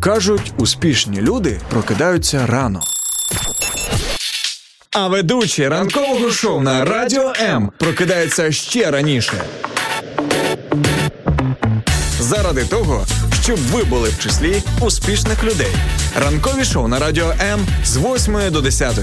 Кажуть, успішні люди прокидаються рано. А ведучий ранкового шоу на радіо М прокидається ще раніше. Заради того, щоб ви були в числі успішних людей. Ранкові шоу на радіо М з 8 до 10.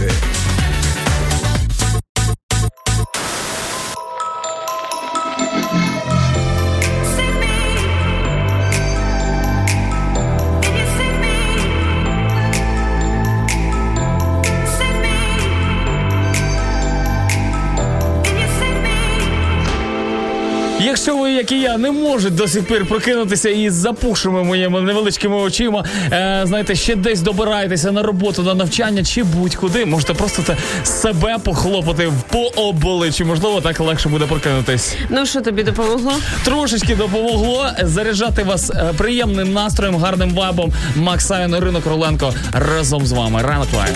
Якщо ви, як і я, не можете до сих пір прокинутися із запухшими моїми невеличкими очима, е, знаєте, ще десь добираєтеся на роботу, на навчання чи будь-куди, можете просто те себе похлопати по обличчю. Можливо, так легше буде прокинутись. Ну що тобі допомогло? Трошечки допомогло заряджати вас е, приємним настроєм, гарним вайбом. Макс Савін, Ірина Короленко разом з вами. Ранок live.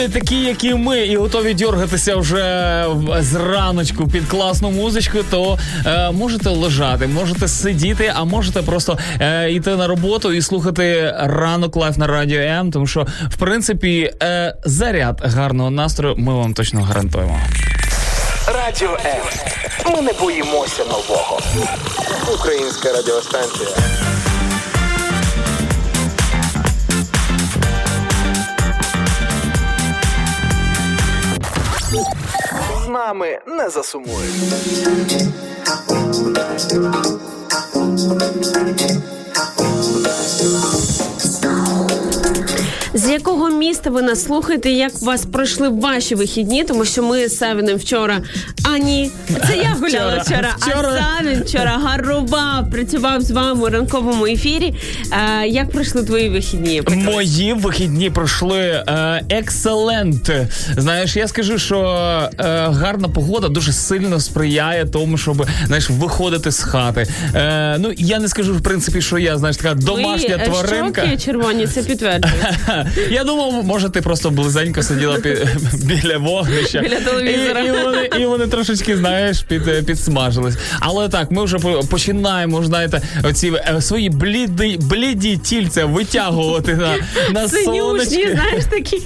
Якщо такі, як і ми, і готові дергатися вже з раночку під класну музичку, то е, можете лежати, можете сидіти, а можете просто е, йти на роботу і слухати ранок live на радіо М, тому що в принципі е, заряд гарного настрою ми вам точно гарантуємо. Радіо М. Ми не боїмося нового. Українська радіостанція. З нами не засумують. З якого міста ви нас слухаєте? Як у вас пройшли ваші вихідні? Тому що ми з Савіним вчора. А ні, це я гуляла Вчора. вчора. Вчора. А Савін вчора гарував, працював з вами у ранковому ефірі. Е, як пройшли твої вихідні? Мої вихідні пройшли екселент. Знаєш, я скажу, що е, гарна погода дуже сильно сприяє тому, щоб знаєш, виходити з хати. Е, ну я не скажу в принципі, що я знаєш така домашня Твої, е, тваринка. щоки червоні, це підтверджує. Я думав, може, ти просто близенько сиділа пі- біля вогнища. Біля телевізора. І, і, вони, і вони трошечки, знаєш, під, підсмажились. Але так, ми вже по- починаємо, знаєте, оці е, свої бліді, бліді тільця витягувати на, на Синюшні, сонечки. знаєш, такі.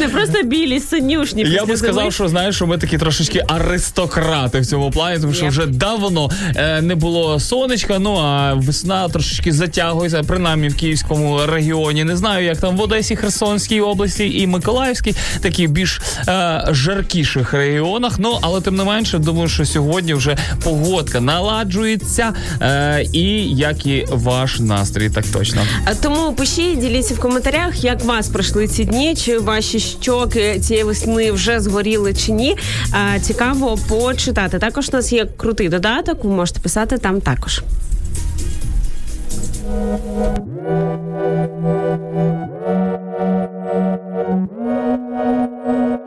Не просто білі, синюшні. Я після би зими. сказав, що знаєш, що ми такі трошечки аристократи в цьому плані, тому що Ні. вже давно е, не було сонечка. Ну а весна трошечки затягується, принаймні в київському регіоні. Не знаю, як там в Одесі. Одесі, Херсонській області і Миколаївській, такі більш е, жаркіших регіонах. Ну але тим не менше, думаю, що сьогодні вже погодка наладжується, е, і як і ваш настрій, так точно. Тому пишіть, діліться в коментарях, як вас пройшли ці дні, чи ваші щоки цієї весни вже згоріли чи ні. А, Цікаво почитати. Також у нас є крутий додаток. Ви можете писати там також. Thank you.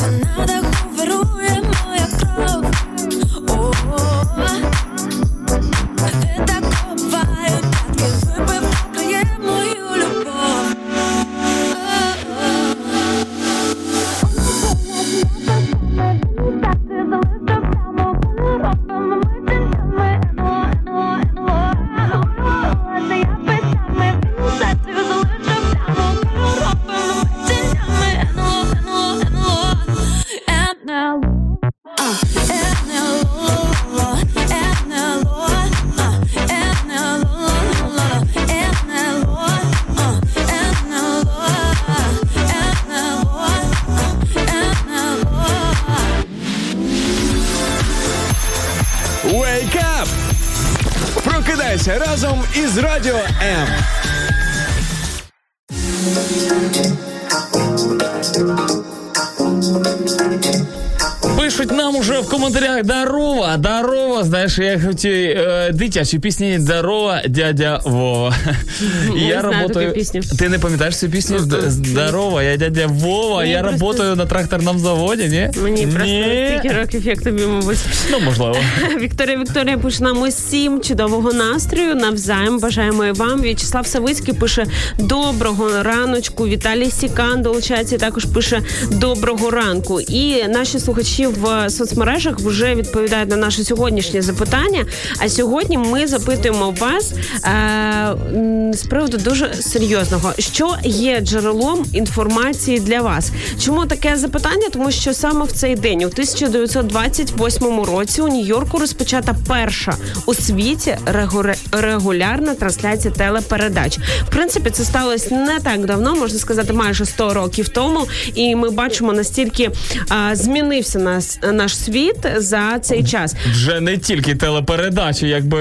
tonight. Знаєш, як в е, пісні Дарова, дядя Вова. Не знаю таку пісню. Ти не пам'ятаєш цю пісню? Д- Здорова, я дядя Вова, Ні, я просто- працюю на тракторному заводі, ні? Мені просто Ні. стільки років, як тобі, мабуть. Ну, можливо. Вікторія Вікторія пише нам усім чудового настрою. Навзаєм бажаємо і вам. В'ячеслав Савицький пише доброго раночку. Віталій Сікан долучається і також пише доброго ранку. І наші слухачі в соцмережах вже відповідають на наше сьогоднішнє запитання. А сьогодні ми запитуємо вас е, з приводу дуже серйозного, що є джерелом інформації для вас. Чому таке запитання? Тому що саме в цей день, у 1928 році, у Нью-Йорку розпочата перша у світі регулярна трансляція телепередач. В принципі, це сталося не так давно, можна сказати, майже 100 років тому. І ми бачимо настільки а, змінився нас наш світ за цей час. Вже не тільки телепередачі, якби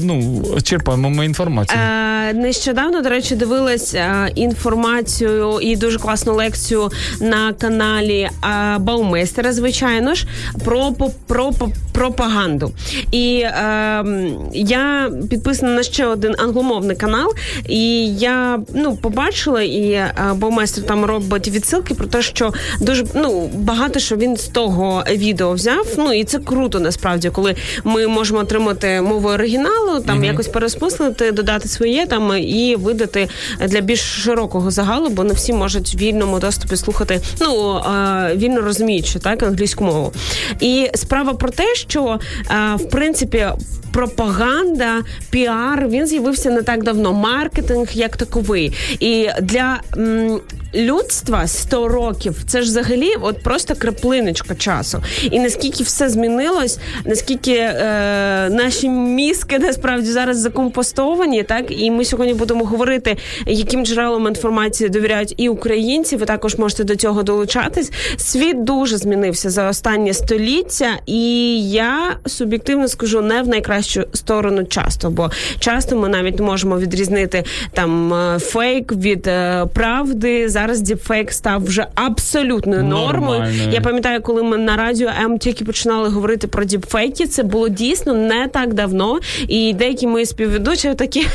ну черпаємо ми інформацію. Е, нещодавно, до речі, дивилась е, інформацію і дуже класну лекцію на каналі е, Баумейстера, звичайно ж, про, про, пропаганду. І е, я підписана на ще один англомовний канал, і я ну побачила, і е, Баумейстер там робить відсилки про те, що дуже ну багато що він з того відео взяв. Ну і це круто насправді, коли ми можемо отримати мову оригіналу, там якось пересмислити, додати своє там і видати для більш широкого загалу, бо не всі можуть в вільному доступі слухати. Ну е, вільно розуміючи так англійську мову. І справа про те, що е, в принципі. Пропаганда, піар він з'явився не так давно. Маркетинг як таковий, і для м, людства 100 років це ж взагалі от просто краплиночка часу. І наскільки все змінилось, наскільки е, наші мізки насправді зараз закомпостовані, так і ми сьогодні будемо говорити, яким джерелам інформації довіряють і українці. Ви також можете до цього долучатись. Світ дуже змінився за останнє століття, і я суб'єктивно скажу не в найкращу сторону часто, бо часто ми навіть можемо відрізнити там е, фейк від е, правди. Зараз діпфейк став вже абсолютною нормою. Нормально. Я пам'ятаю, коли ми на радіо М тільки починали говорити про діпфейки, це було дійсно не так давно. І деякі мої співведучі такі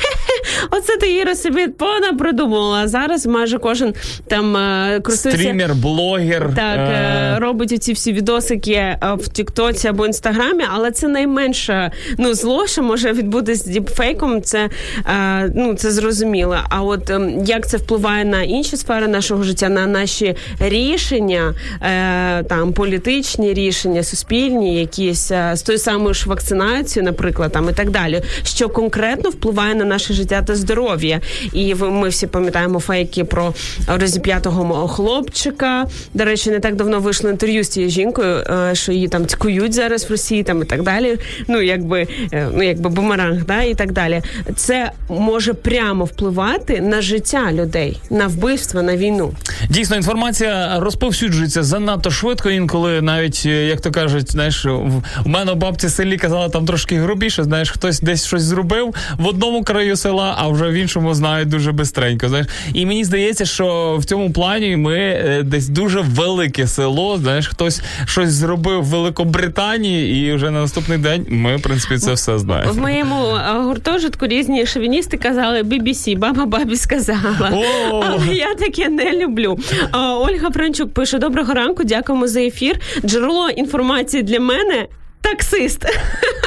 оце ти Іра собі пона придумала. А зараз майже кожен там е, користується. Стрімер, блогер. Так, е, робить оці всі відосики е, в Тіктоці або Інстаграмі, але це найменше ну зло, що може відбутися з діпфейком. Це е, ну це зрозуміло. А от ем, як це впливає на інші сфери нашого життя, на наші рішення, е, там політичні рішення, суспільні, якісь е, з тою самою ж вакцинацією, наприклад, там і так далі, що конкретно впливає на наше життя та здоров'я. І ми всі пам'ятаємо фейки про розіп'ятого мого хлопчика. До речі, не так давно вийшло інтерв'ю з цією жінкою, е, що її там цькують зараз в Росії, там і так далі. Ну якби е, ну якби бумеранг, да, і так далі. Це може прямо впливати на життя людей, на вбивство, на війну. Дійсно, інформація розповсюджується занадто швидко. Інколи навіть, е, як то кажуть, знаєш, в мене бабці селі казала там трошки грубіше. Знаєш, хтось десь щось зробив в одному краю села, а вже в іншому знають дуже бистренько. Знаєш, і мені здається, що в цьому плані ми е, десь дуже велике село. Знаєш, хтось щось зробив в Великобританії, і вже на наступний день ми, в принципі, це все знаємо. В моєму е, гуртожитку різні шовіністи казали BBC, баба бабі сказала. О! Але я таке не люблю. Ольга Франчук пише: Доброго ранку, дякуємо за ефір. Джерело інформації для мене. Таксист.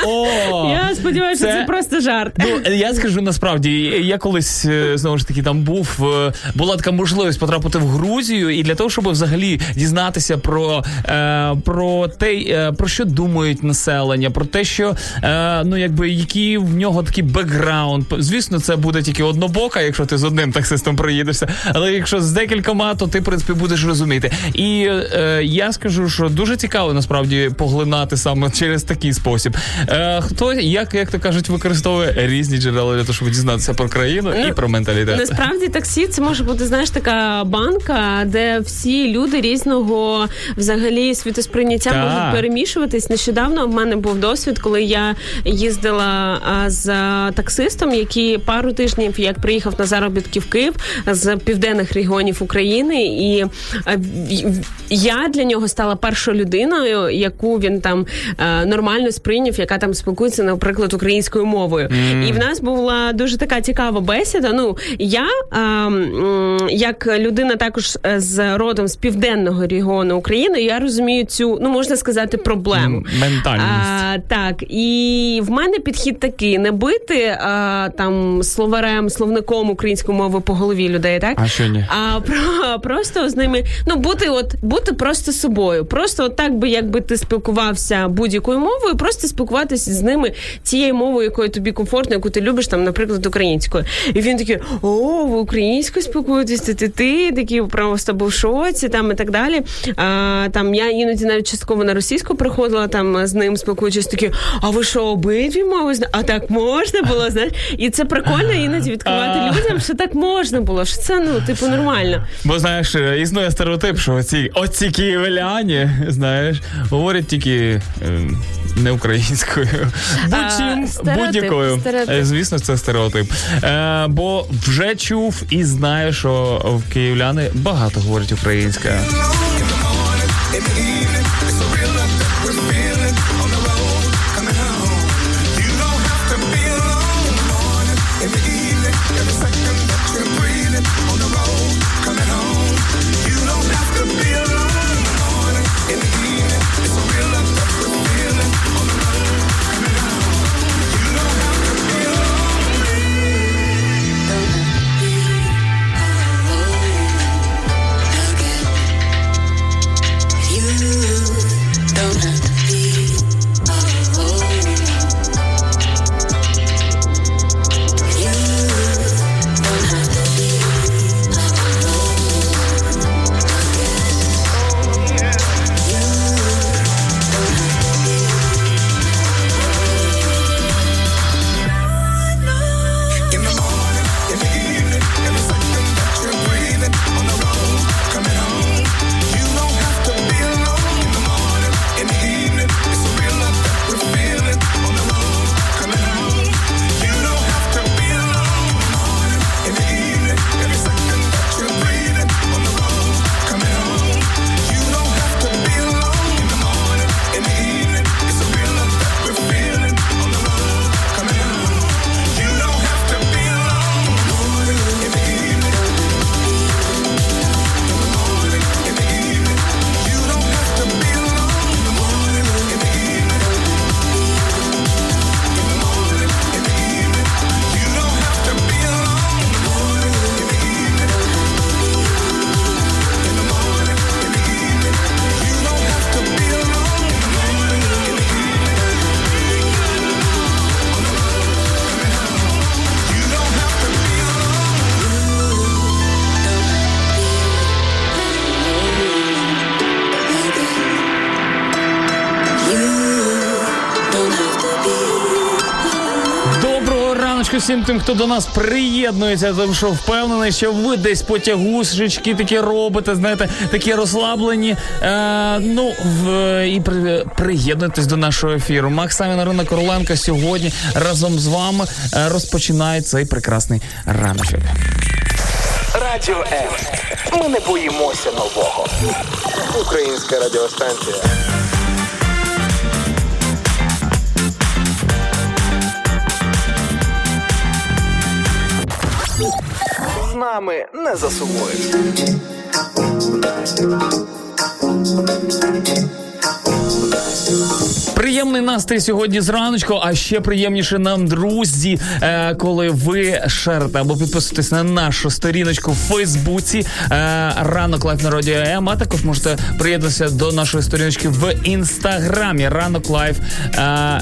О, Я сподіваюся, що це просто жарт. Ну, я скажу насправді, я колись е, знову ж таки там був. е, Була така можливість потрапити в Грузію, і для того, щоб взагалі дізнатися про, е, про те, про що думають населення, про те, що ну якби який в нього такий бекграунд. Звісно, це буде тільки однобока, якщо ти з одним таксистом проїдешся. Але якщо з декількома, то ти в принципі будеш розуміти. І я скажу, що дуже цікаво насправді поглинати саме через такий спосіб. Е, хто як, як то кажуть, використовує різні джерела для того, щоб дізнатися про країну і Ну, про менталітет. Насправді таксі це може бути знаєш така банка, де всі люди різного взагалі світосприйняття Так. можуть перемішуватись. Нещодавно в мене був досвід, коли я їздила з таксистом, який пару тижнів як приїхав на заробітки в Київ з південних регіонів України, і в- я для нього стала першою людиною, яку він там е, нормально сприйняв, яка там спілкується, наприклад, українською мовою. І в нас була дуже така цікава бесіда. Ну я е, як людина також е, з родом з південного регіону України, я розумію цю, ну можна сказати, проблему. Ментальність. А, так, і в мене підхід такий: не бити а, там словарем, словником української мови по голові людей, так? А що ні? А про просто з ними ну бути, от бути просто собою. Просто от так би, якби ти спілкувався будь-якою мовою, просто спілкуватися з ними тією мовою, якою тобі комфортно, яку ти любиш, там, наприклад, українською. І він такий: о, ви українською спілкуєтесь, ти ти ти такий просто був в шоці, там і так далі. А, там я іноді навіть частково на російську приходила там з ним спілкуючись, такі, а ви що, обидві мови зна? А так можна було, знаєш? І це прикольно іноді відкривати людям, що так можна було, що це ну типу нормально. Бо знаєш, е, існує стереотип, що оці, оці київляні, знаєш, говорять тільки е, не українською. Будь-чим, стереотип, будь-якою. стереотип. Е, Звісно, це стереотип. Е, бо вже чув і знаю, що в київляни багато говорять українською. Всім тим, хто до нас приєднується, тому що впевнений, що ви десь потягушечки такі робите, знаєте, такі розслаблені. Е, ну в, і при, приєднуйтесь до нашого ефіру. Макс Самін, Ірина Короленко сьогодні разом з вами е, розпочинає цей прекрасний раночок. Радіо М. Ми не боїмося нового. Українська радіостанція. Нами не засумуєш. Приємний настрій сьогодні зраночку, а ще приємніше нам, друзі, е, коли ви шерите або підписуєтесь на нашу сторіночку в Фейсбуці е, ранок live на радіо М, а також можете приєднатися до нашої сторіночки в інстаграмі ранок live е,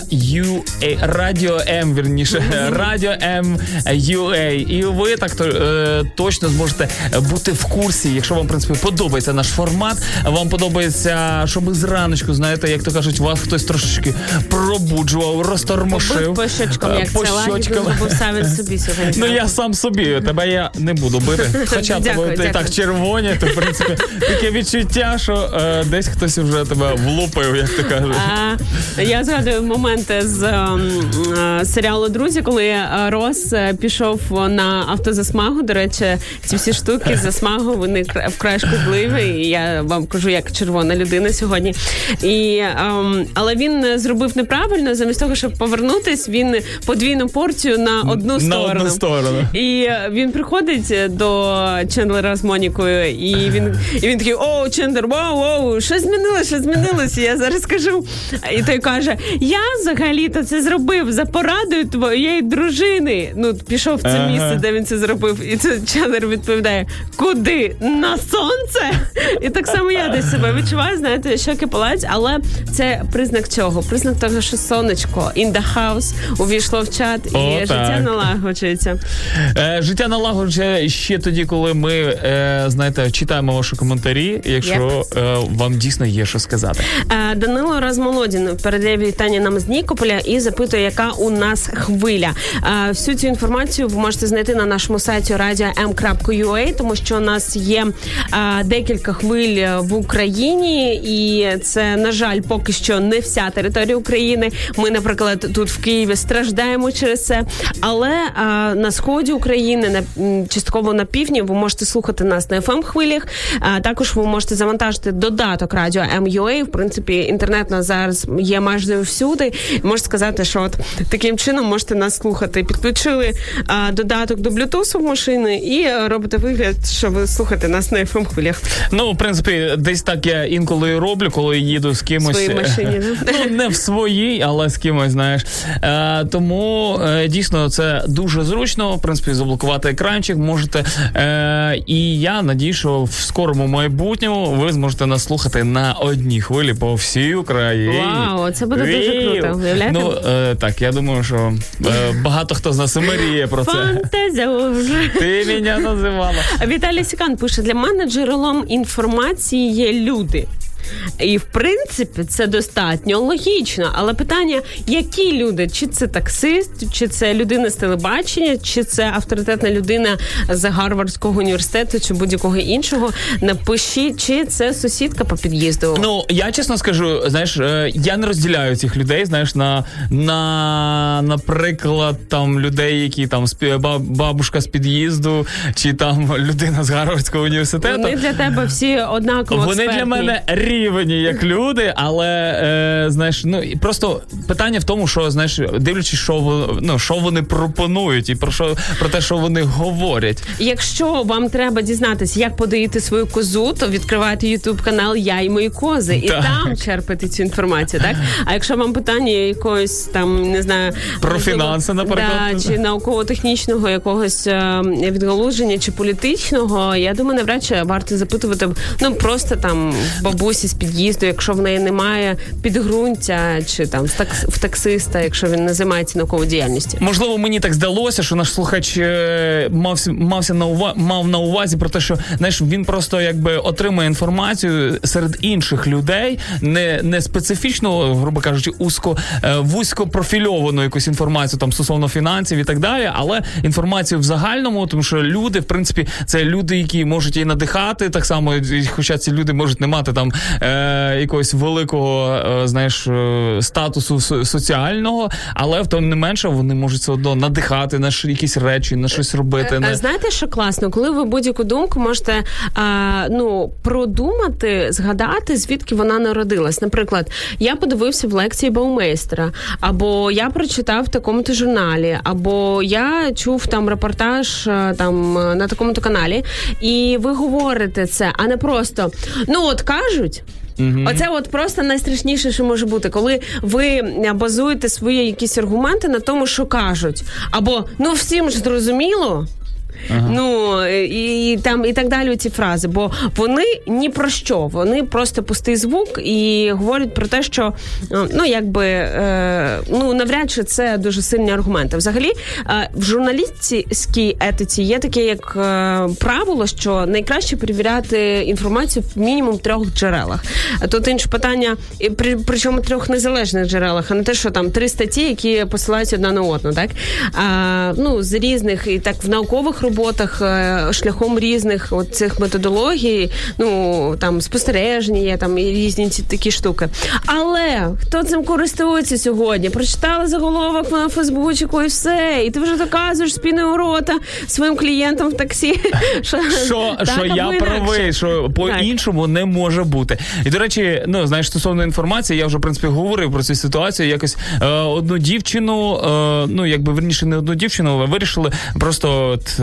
Радіо М, вірніше, Радіо М UA. І ви так то точно зможете бути в курсі, якщо вам в принципі подобається наш формат, вам подобається, щоб ми зраночку, знаєте, як то кажуть, вас хтось трошечки пробуджував, розтормошив. По щочкам, Е, як по це щочкам. зробив Савін собі сьогодні. Ну я сам собі, тебе я не буду бити. Хоча Дякую, тебе ти дякую. так червоні, то в принципі таке відчуття, що е, десь хтось вже тебе влупив, як ти кажеш. А, я згадую моменти з е, серіалу Друзі, коли е, Рос е, пішов на автозасмагу. До речі, ці всі штуки засмагу вони вкрай шкідливі. І я вам кажу, як червона людина сьогодні. І, ем, але він е, зробив неправильно, замість того, щоб повернутись, він подвійну порцію на одну На сторону. одну сторону. І е, він приходить до Чендлера з Монікою, і він і він такий: О, Чендлер, вау, вау, що змінилося, що змінилося? Я зараз скажу. І той каже: Я взагалі-то це зробив за порадою твоєї дружини. Ну, пішов в це Ага. місце, де він це зробив. І це Чендлер відповідає: Куди? На сонце? І так само я десь себе відчуваю, знаєте, щоки палають, але це признак чого? Признак того, що сонечко in the house увійшло в чат, і О, життя так. налагоджується. Е, життя налагоджується ще тоді, коли ми е, знаєте, читаємо ваші коментарі, якщо е, вам дійсно є що сказати. Е, Данило Размолодін передає вітання нам з Нікополя і запитує, яка у нас хвиля. Е, Всю цю інформацію ви можете знайти на нашому сайті radio.m.ua, тому що у нас є е, декілька хвиль в Україні, і це на жаль поки що не вся територія України. Ми, наприклад, тут в Києві страждаємо через це, але е, на сході України, на частково на півдні, ви можете слухати нас на fm хвилях. А також ви можете завантажити додаток радіо MUA. В принципі, інтернет нас зараз є майже всюди. Можу сказати, що от таким чином можете нас слухати. Підключили а, додаток до Bluetooth в машини і робите вигляд, що ви слухаєте нас на fm хвилях. Ну, в принципі, десь так я інколи роблю, коли їду з кимось. машині, да? Ну, не в своїй, але з кимось, знаєш. Е, тому е, дійсно це дуже зручно. В принципі, заблокувати екранчик можете. Е, і я надію, що в скорому майбутньому ви зможете нас слухати на одній хвилі по всій Україні. Вау, це буде дуже круто, уявляєте? Ну е, так, я думаю, що е, багато хто з нас мріє про це. Фантазія вже. Ти мене називала. Віталій Сікан пише: для мене джерелом інформації є люди. І в принципі це достатньо логічно. Але питання: які люди? Чи це таксист, чи це людина з телебачення, чи це авторитетна людина з Гарвардського університету, чи будь-якого іншого? Напишіть, чи це сусідка по під'їзду. Ну я чесно скажу, знаєш, е, я не розділяю цих людей. Знаєш, на, на наприклад, там людей, які там бабушка з під'їзду, чи там людина з Гарвардського університету. Вони для тебе всі однаково Вони для мене рівні як люди, але е, знаєш, ну і просто питання в тому, що знаєш, дивлячись, що ну, що вони пропонують, і про що про те, що вони говорять. Якщо вам треба дізнатися, як подоїти свою козу, то відкривайте ютуб канал Я і мої кози, і Так. там черпати цю інформацію. Так а якщо вам питання якогось там не знаю Про фінанси, наприклад. да, чи науково-технічного якогось е, відгалуження, чи політичного, я думаю, навряд чи варто запитувати ну просто там бабусі вулиці з під'їзду, якщо в неї немає підґрунтя, чи там в такс- в таксиста, якщо він не займається науковою діяльністю. Можливо, мені так здалося, що наш слухач е, мався, мався на ува, мав на увазі про те, що знаєш, він просто якби отримує інформацію серед інших людей, не, не специфічно, грубо кажучи, узко е, вузько профільовану якусь інформацію там стосовно фінансів і так далі, але інформацію в загальному, тому що люди, в принципі, це люди, які можуть і надихати, так само, хоча ці люди можуть не мати там е, якогось великого, е, знаєш, е, статусу соціального, але в тому не менше вони можуть все одно надихати на якісь речі, на щось робити. А Не... знаєте, що класно, коли ви будь-яку думку можете а, ну продумати, згадати, звідки вона народилась. Наприклад, я подивився в лекції Баумейстера, або я прочитав в такому-то журналі, або я чув там репортаж там на такому-то каналі, і ви говорите це, а не просто ну от кажуть. Оце от просто найстрашніше, що може бути, коли ви базуєте свої якісь аргументи на тому, що кажуть, або ну всім ж зрозуміло. Ну і, і там і так далі ці фрази, бо вони ні про що, вони просто пустий звук і говорять про те, що е, ну якби е, ну навряд чи це дуже сильні аргументи. Взагалі, е, в журналістській етиці є таке як е, правило, що найкраще перевіряти інформацію в мінімум трьох джерелах. Тут інше питання, при причому трьох незалежних джерелах, а не те, що там три статті, які посилаються одна на одну, так а, ну з різних і так в наукових роботах е, шляхом різних от цих методологій, ну там спостереження є там і різні ці такі штуки. Але хто цим користується сьогодні? Прочитали заголовок на Фейсбучику і все, і ти вже доказуєш спіною рота своїм клієнтам в таксі. Що, Що, що я правий, що по-іншому не може бути. І до речі, ну знаєш, стосовно інформації, я вже в принципі говорив про цю ситуацію. Якось е, одну дівчину, е, ну якби верніше не одну дівчину, але вирішили просто от,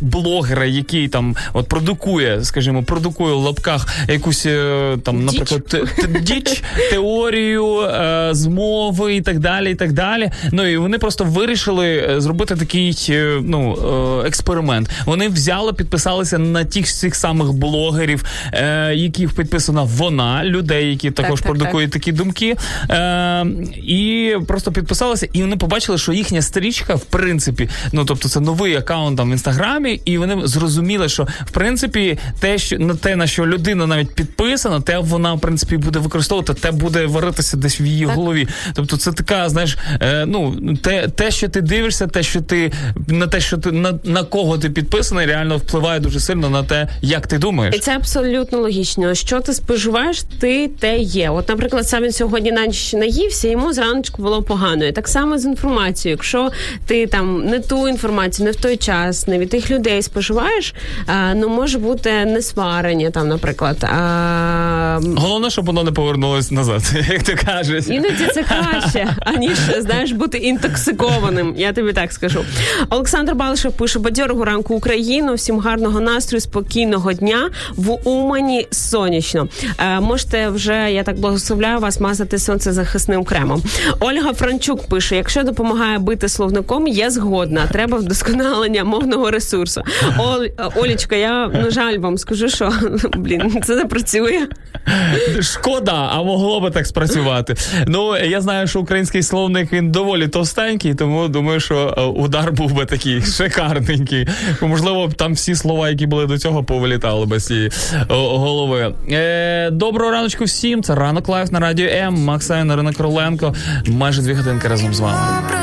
блогера, який там от продукує, скажімо, продукує в лапках якусь е, там, Діч. наприклад, діч, теорію е, змови і так далі. і так далі. Ну і вони просто вирішили е, зробити такий е, ну, е, експеримент. Вони взяли, підписалися на тих всіх самих блогерів, е, яких підписана вона, людей, які також так, продукують такі думки. Е, і просто підписалися, і вони побачили, що їхня стрічка, в принципі, ну тобто це новий аккаунт там в інстаграмі, і вони зрозуміли, що в принципі те, що на те, на що людина навіть підписана, те вона в принципі буде використовувати, те буде варитися десь в її голові. Тобто, це така, знаєш, е, ну те, те, що ти дивишся, те, що ти на те, що ти на, на кого ти підписаний, реально впливає дуже сильно на те, як ти думаєш. І це абсолютно логічно. Що ти споживаєш, ти те є. От, наприклад, сам він сьогодні на ніч наївся, йому зраночку було погано. І так само з інформацією. Якщо ти там не ту інформацію, не в той час, не від тих людей споживаєш, а, ну може бути несварення, там, наприклад. А, Головне, щоб воно не повернулось назад, як ти кажеш. Іноді це краще, аніж знаєш бути інтоксикованим. Я тобі так скажу. Олександр Балишев пише бадьорого ранку Україну. Всім гарного настрою, спокійного дня в Умані сонячно. Е, можете вже я так благословляю вас мазати сонцезахисним кремом. Ольга Франчук пише: якщо допомагає бити словником, я згодна. Треба вдосконалення мовного ресурсу. Оль, Олічка, я на жаль вам скажу, що блін, це не працює. Шкода, а могло би так спрацювати. Ну я знаю, що український словник він доволі товстенький, тому думаю, що е, удар був би такий шикарненький. Можливо, там всі слова, які були до цього, повилітали без цієї голови. Е, доброго раночку всім. Це ранок live на радіо М. Макс Савін, Ірина Короленко. Майже дві годинки разом з вами.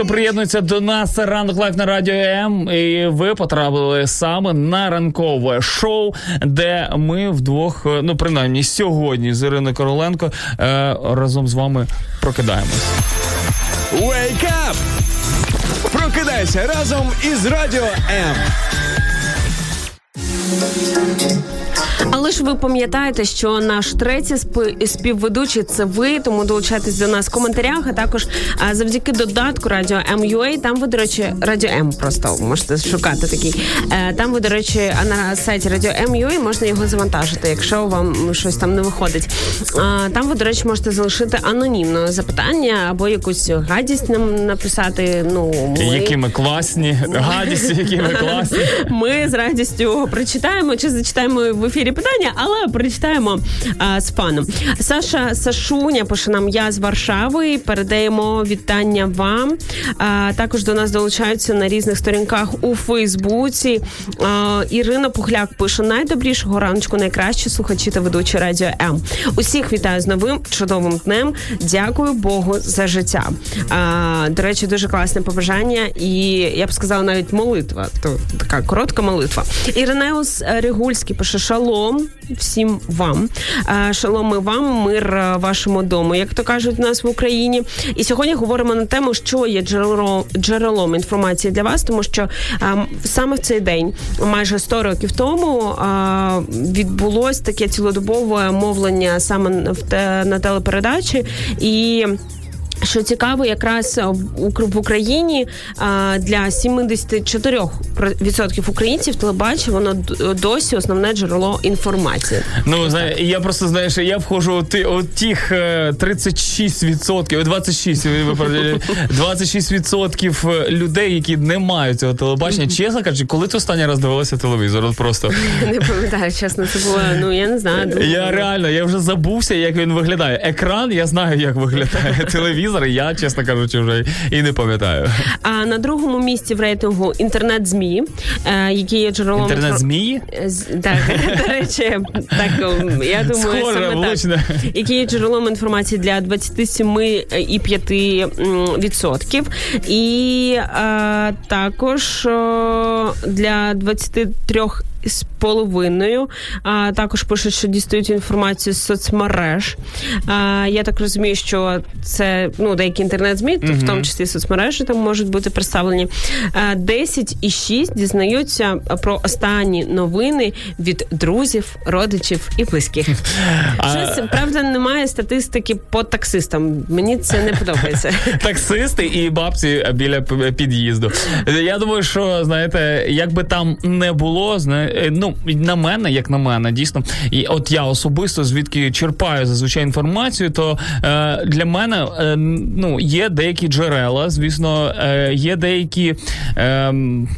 Хто приєднується до нас. Ранок live на радіо М. І ви потрапили саме на ранкове шоу, де ми вдвох, ну принаймні сьогодні з Іриною Короленко е, разом з вами прокидаємось. Wake up! Прокидайся разом із Радіо М. Але ж ви пам'ятаєте, що наш третій співведучий це ви, тому долучайтесь до нас в коментарях. А також завдяки додатку Радіо М.Ua, Там ви, до речі, Радіо М просто можете шукати такий. Е, Там ви, до речі, на сайті Радіо М.Ua можна його завантажити, якщо вам щось там не виходить. Там ви, до речі, можете залишити анонімно запитання або якусь гадість нам написати. Ну ми... Які ми класні, гадісті, які ми класні. Ми з радістю прочитаємо чи зачитаємо в ефірі питання, але прочитаємо а, з фаном. Саша Сашуня пише нам: я з Варшави. Передаємо вітання вам. А, також до нас долучаються на різних сторінках у Фейсбуці. А, Ірина Пухляк пише: найдобрішого раночку, найкращі слухачі та ведучі радіо М. Усіх вітаю з новим чудовим днем. Дякую Богу за життя. А, до речі, дуже класне побажання, і я б сказала навіть молитва. То така коротка молитва. Іринеус Ригульський пише шалом всім вам. Шалом і вам, мир вашому дому, як то кажуть у нас в Україні. І сьогодні говоримо на тему, що є джерелом, джерелом інформації для вас, тому що саме в цей день, майже 100 років тому, відбулось таке цілодобове мовлення саме на телепередачі і. Що цікаво, якраз в Ук- Україні для 74% українців телебачення воно досі основне джерело інформації. Ну, знає, я просто знаєш, я входжу у, ті, у тих е, 36%, 26, виправдаю, 26% людей, які не мають цього телебачення. Чесно кажучи, коли ти останній раз дивилася телевізор? От просто. Не пам'ятаю, чесно, це було. Ну я не знаю. Я реально, я вже забувся, як він виглядає. Екран, я знаю, як виглядає телевізор. Я, чесно кажучи, вже і не пам'ятаю. А на другому місці в рейтингу інтернет-змі, е, які є джерелом Інтернет інфор- змії? Е, Так, до речі, так я думаю, Схоже, саме влучно. так. Які є джерелом інформації для 27,5%. відсотків. І е, також е, для 23 з половиною. А, також пишуть, що дістають інформацію з соцмереж. А, я так розумію, що це ну, деякі інтернет-змі, то в тому числі соцмережі там можуть бути представлені. А, 10,6 дізнаються про останні новини від друзів, родичів і близьких. Щось, правда, немає статистики по таксистам. Мені це не подобається. Таксисти і бабці біля під'їзду. Я думаю, що знаєте, як би там не було, зна- е, ну на мене, як на мене, дійсно, і от я особисто звідки черпаю зазвичай інформацію, то е, для мене е, ну є деякі джерела, звісно, е, є деякі е,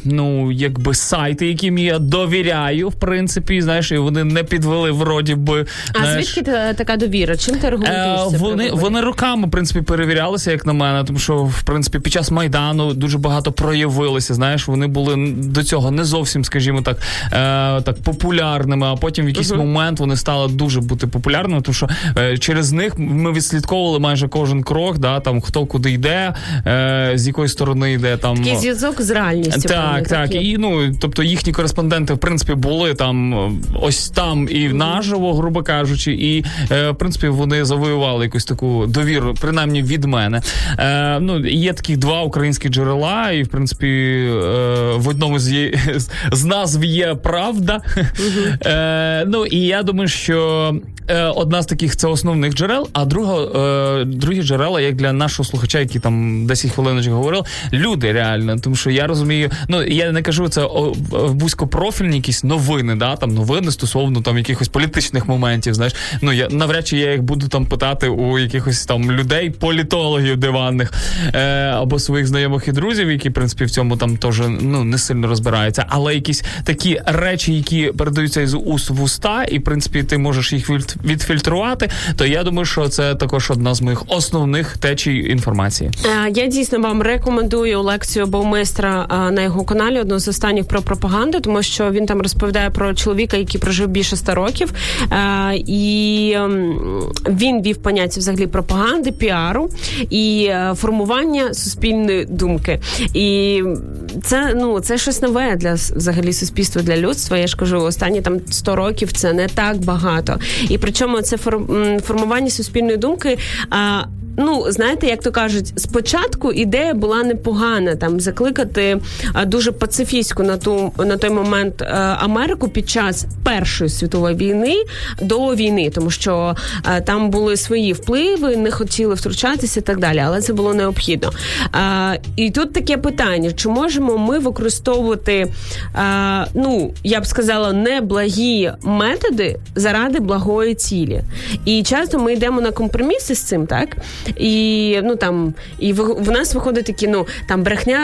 ну якби сайти, яким я довіряю, в принципі, знаєш, і вони не підвели вроді би. А звідки така довіра? Чим ти Е, аргументуєшся? вони, вони роками, в принципі, перевірялися, як на мене, тому що, в принципі, під час Майдану дуже багато проявилося. Знаєш, вони були до цього не зовсім, скажімо так, е, так популярними, а потім в якийсь момент вони стали дуже бути популярними, тому що е, через них ми відслідковували майже кожен крок, да, там хто куди йде, е, з якої сторони йде там. Такий зв'язок з реальністю. Так, так. такий. І ну, тобто їхні кореспонденти, в принципі, були там е, ось там і наживо, грубо кажучи, і е, в принципі вони завоювали якусь таку довіру, принаймні від мене. Е, ну, є таких два українські джерела, і в принципі е, в одному з, є, з, з назв є правда. Е, ну і я думаю, що е, одна з таких це основних джерел, а друга, е, другі джерела, як для нашого слухача, який там 10 хвилиночок говорив, люди реально. Тому що я розумію, ну я не кажу це вузькопрофільні якісь новини, да, там новини стосовно там якихось політичних моментів. Знаєш, ну я навряд чи я їх буду там питати у якихось там людей, політологів диванних е, або своїх знайомих і друзів, які в принципі в цьому там теж ну не сильно розбираються, але якісь такі речі, які передаються із уст в уста, і в принципі ти можеш їх від- відфільтрувати, то я думаю, що це також одна з моїх основних течій інформації. Е, Я дійсно вам рекомендую лекцію Баумейстра е, на його каналі, одну з останніх про пропаганду, тому що він там розповідає про чоловіка, який прожив більше ста років, Е, і ем, він вів поняття взагалі пропаганди, піару і формування суспільної думки. І це ну це щось нове для взагалі суспільства для людства. Я ж кажу, останні там 100 років це не так багато. І причому це фор- формування суспільної думки. А, Ну, знаєте, як то кажуть, спочатку ідея була непогана там закликати дуже пацифістську на ту на той момент е, Америку під час Першої світової війни до війни, тому що е, там були свої впливи, не хотіли втручатися і так далі, але це було необхідно. Е, і тут таке питання: чи можемо ми використовувати, ну я б сказала, неблагі методи заради благої цілі? І часто ми йдемо на компроміси з цим, так? І ну там і в, в нас виходить такі, ну там брехня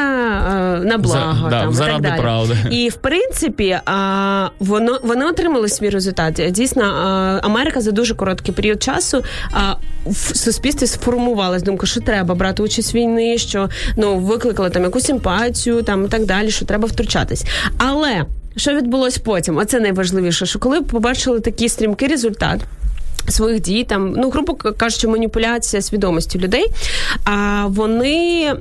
е, на благо, За- да, там і заради так далі. правди. І в принципі, а, воно вони отримали свій результат. Дійсно, а, Америка за дуже короткий період часу а, в суспільстві сформувалась думка, що треба брати участь в війни, що ну викликали там якусь симпатію, там і так далі, що треба втручатись. Але що відбулось потім? Оце найважливіше, що коли побачили такий стрімкий результат. Своїх дій там, ну грубо кажучи, маніпуляція свідомості людей. А вони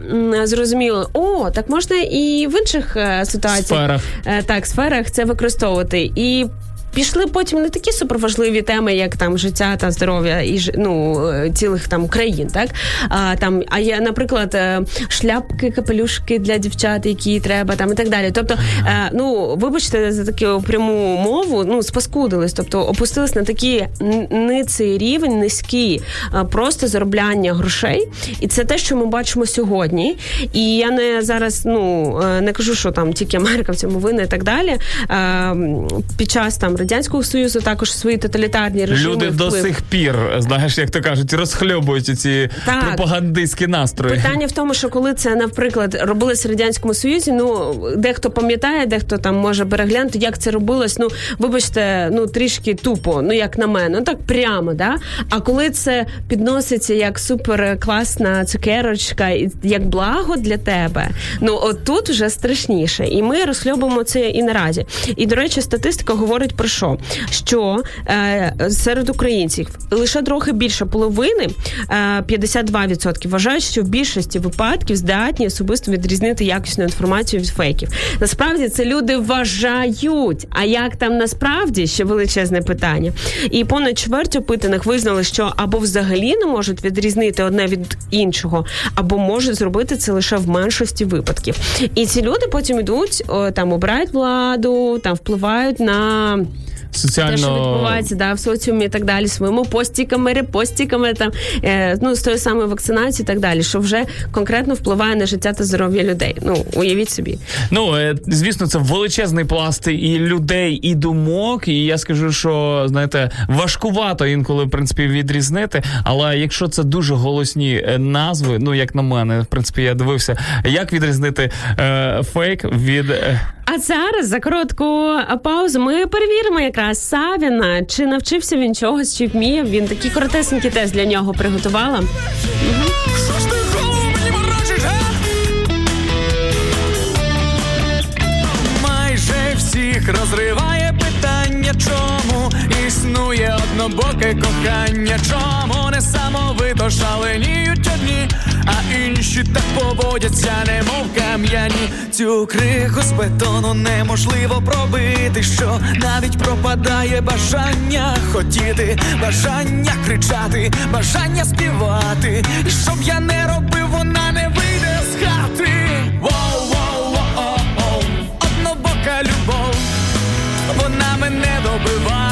зрозуміли, о, так можна і в інших е, ситуаціях Сферах. е, так, сферах це використовувати. І пішли потім не такі суперважливі теми, як там життя та здоров'я і ну, е, цілих там країн, так? А, там, а є, наприклад, е, шляпки, капелюшки для дівчат, які треба, там і так далі. Тобто, е, ну, вибачте за таку пряму мову, ну, спаскудились, тобто опустились на такий н- ниций рівень, низький просто заробляння грошей. І це те, що ми бачимо сьогодні. І я не зараз ну не кажу, що там тільки Америка в цьому винна і так далі. Е, Під час там радянського союзу також свої тоталітарні режими Люди до сих пір, знаєш, як то кажуть, розхльобують ці Так. пропагандистські настрої. Питання в тому, що коли це, наприклад, робилось в радянському союзі, ну дехто пам'ятає, дехто там може переглянути, як це робилось. Ну вибачте, ну трішки тупо, ну як на мене, ну так прямо, да. А коли це підноситься як супер класна цукерочка, як благо для тебе, ну от тут вже страшніше. І ми розхльобуємо це і наразі. І до речі, статистика говорить про що? Що е, серед українців лише трохи більше половини, е, 52% вважають, що в більшості випадків здатні особисто відрізнити якісну інформацію від фейків. Насправді це люди вважають. А як там насправді ще величезне питання? І понад чверть опитаних визнали, що або взагалі не можуть відрізнити одне від іншого, або можуть зробити це лише в меншості випадків. І ці люди потім йдуть, там обирають владу, там впливають на Соціально те, що відбувається да, в соціумі і так далі, своїми постіками, репостіками, там, е, ну, з тою самою вакцинацією і так далі, що вже конкретно впливає на життя та здоров'я людей. Ну, уявіть собі. Ну, е, звісно, це величезний пласт і людей, і думок. І я скажу, що знаєте, важкувато інколи в принципі відрізнити. Але якщо це дуже голосні е, назви, ну як на мене, в принципі, я дивився, як відрізнити е, фейк від. е, А зараз за коротку паузу ми перевіримо якраз Савіна, чи навчився він чогось, чи вміє. Він такий коротесенький тест для нього приготувала. Майже всіх розриває питання, чому існує однобоке кохання, чому несамовито шаленіють одні, а інші так поводяться, немов кам'яні. Цю криху з бетону неможливо пробити, що навіть пропадає бажання хотіти, бажання кричати, бажання співати. І щоб я не робив, вона не вийде з хати. Воу, воу, воу, воу, однобока любов, вона мене добиває.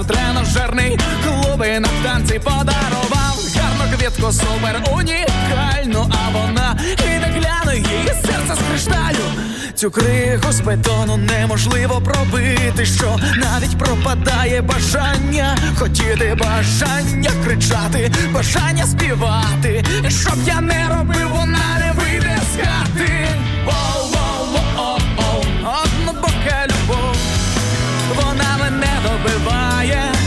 В тренажерний клуб на танці подарував гарну квітку супер унікальну, а вона і не гляне її серце з кришталю. Цю криху з бетону неможливо пробити, що навіть пропадає бажання хотіти, бажання кричати, бажання співати. Щоб я не робив, вона не вийде з хати. Добиває.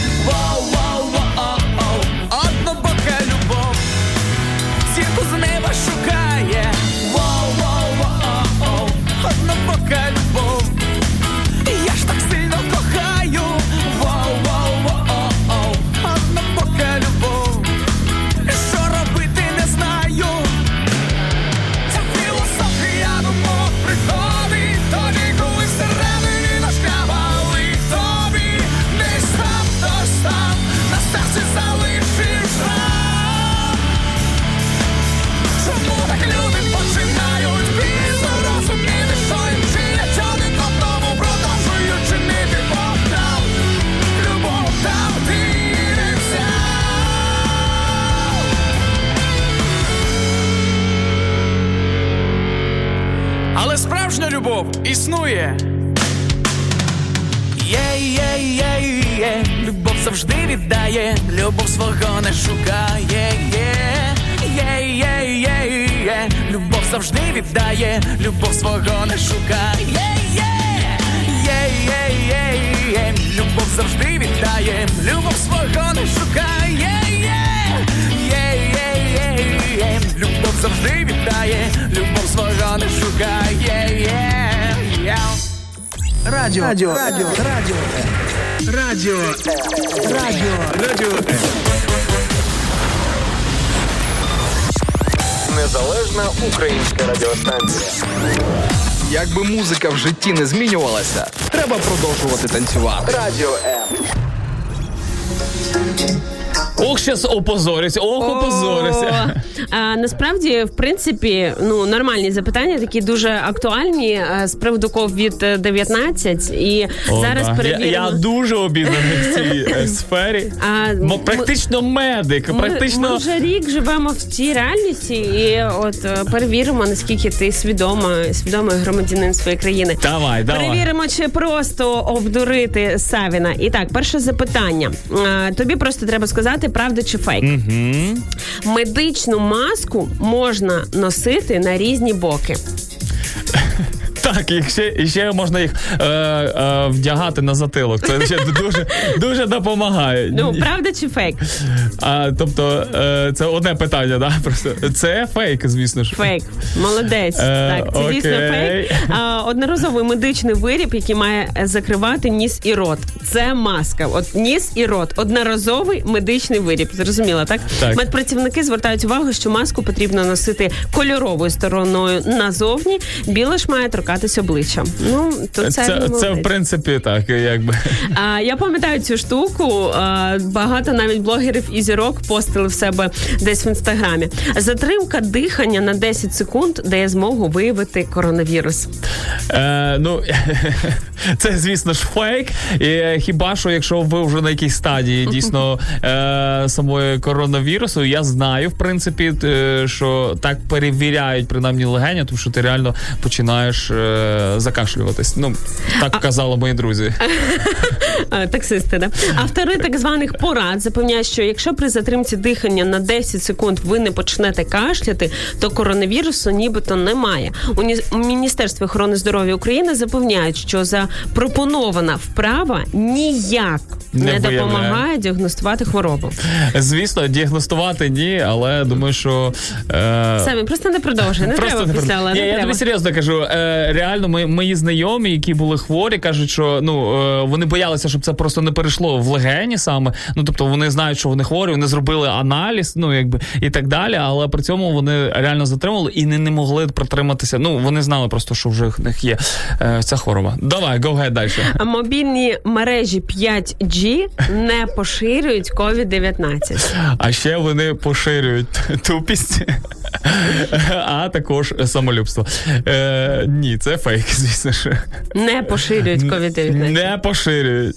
Свого не шукає. Є, є, є, є, є, любов завжди віддає, любов свого не шукає. Є, є, є, є, є, любов завжди віддає, любов свого не шукає. Є, є, є, є, є, любов завжди віддає, любов свого не шукає. Є, є. Радіо. Радіо. Радіо. Радіо. Радіо. Радіо. Радіо. Незалежна українська радіостанція. Якби музика в житті не змінювалася, треба продовжувати танцювати. Радіо М. Ох, щас опозорюсь, ох, опозорюсь. А, насправді, в принципі, ну нормальні запитання, такі дуже актуальні е, з приводу COVID-19. І О, зараз да. я, перевіримо. я дуже обізнаний в цій е, сфері. А, Мо- ми- практично медик, Ми, практично. ми вже рік живемо в цій реальності, і от е, перевіримо, наскільки ти свідома, свідомий громадянин своєї країни. Давай, давай. Перевіримо, чи просто обдурити Савіна. І так, перше запитання. Е, Тобі просто треба сказати, правда чи фейк. Медичну маску можна носити на різні боки. Так, і ще, і ще можна їх е, е, вдягати на затилок. Це ще дуже, дуже допомагає. Ну, правда чи фейк? А, тобто, е, це одне питання, да? Просто це фейк, звісно ж. Фейк. Молодець. Е, так, це дійсно фейк. А, одноразовий медичний виріб, який має закривати ніс і рот. Це маска. От ніс і рот. Одноразовий медичний виріб. Зрозуміло, так? Так. Медпрацівники звертають увагу, що маску потрібно носити кольоровою стороною назовні. Біла ж має торкатись обличчям. Ну, то це, Це, це, в принципі так, якби. А, я пам'ятаю цю штуку. А, багато навіть блогерів і зірок постили в себе десь в інстаграмі. Затримка дихання на 10 секунд дає змогу виявити коронавірус. Е, ну, Це, звісно ж, фейк. І е, хіба що, якщо ви вже на якійсь стадії дійсно е, самої коронавірусу, я знаю, в принципі, е, що так перевіряють принаймні легені, тому що ти реально починаєш е, закашлюватись. Ну, так казали мої друзі. Таксисти, да? Автори так званих порад запевняють, що якщо при затримці дихання на 10 секунд ви не почнете кашляти, то коронавірусу нібито немає. У Міністерстві охорони здоров'я України запевняють, що запропонована вправа ніяк Не не, допомагає діагностувати хворобу. Звісно, діагностувати ні, але думаю, що. Е, Самі просто не продовжуй, не треба не після, але Ні, не я треба. тобі серйозно кажу. Е, реально, ми, мої знайомі, які були хворі, кажуть, що ну е, вони боялися, щоб це просто не перейшло в легені саме. Ну тобто вони знають, що вони хворі, вони зробили аналіз, ну якби і так далі. Але при цьому вони реально затримали і не, не могли протриматися. Ну вони знали просто, що вже в них є е, ця хвороба. Давай, go ahead далі. А мобільні мережі 5G не поширюють COVID-19. А ще вони поширюють тупість, а також самолюбство. Е, ні, це фейк, звісно ж. Не поширюють COVID-19. Не поширюють.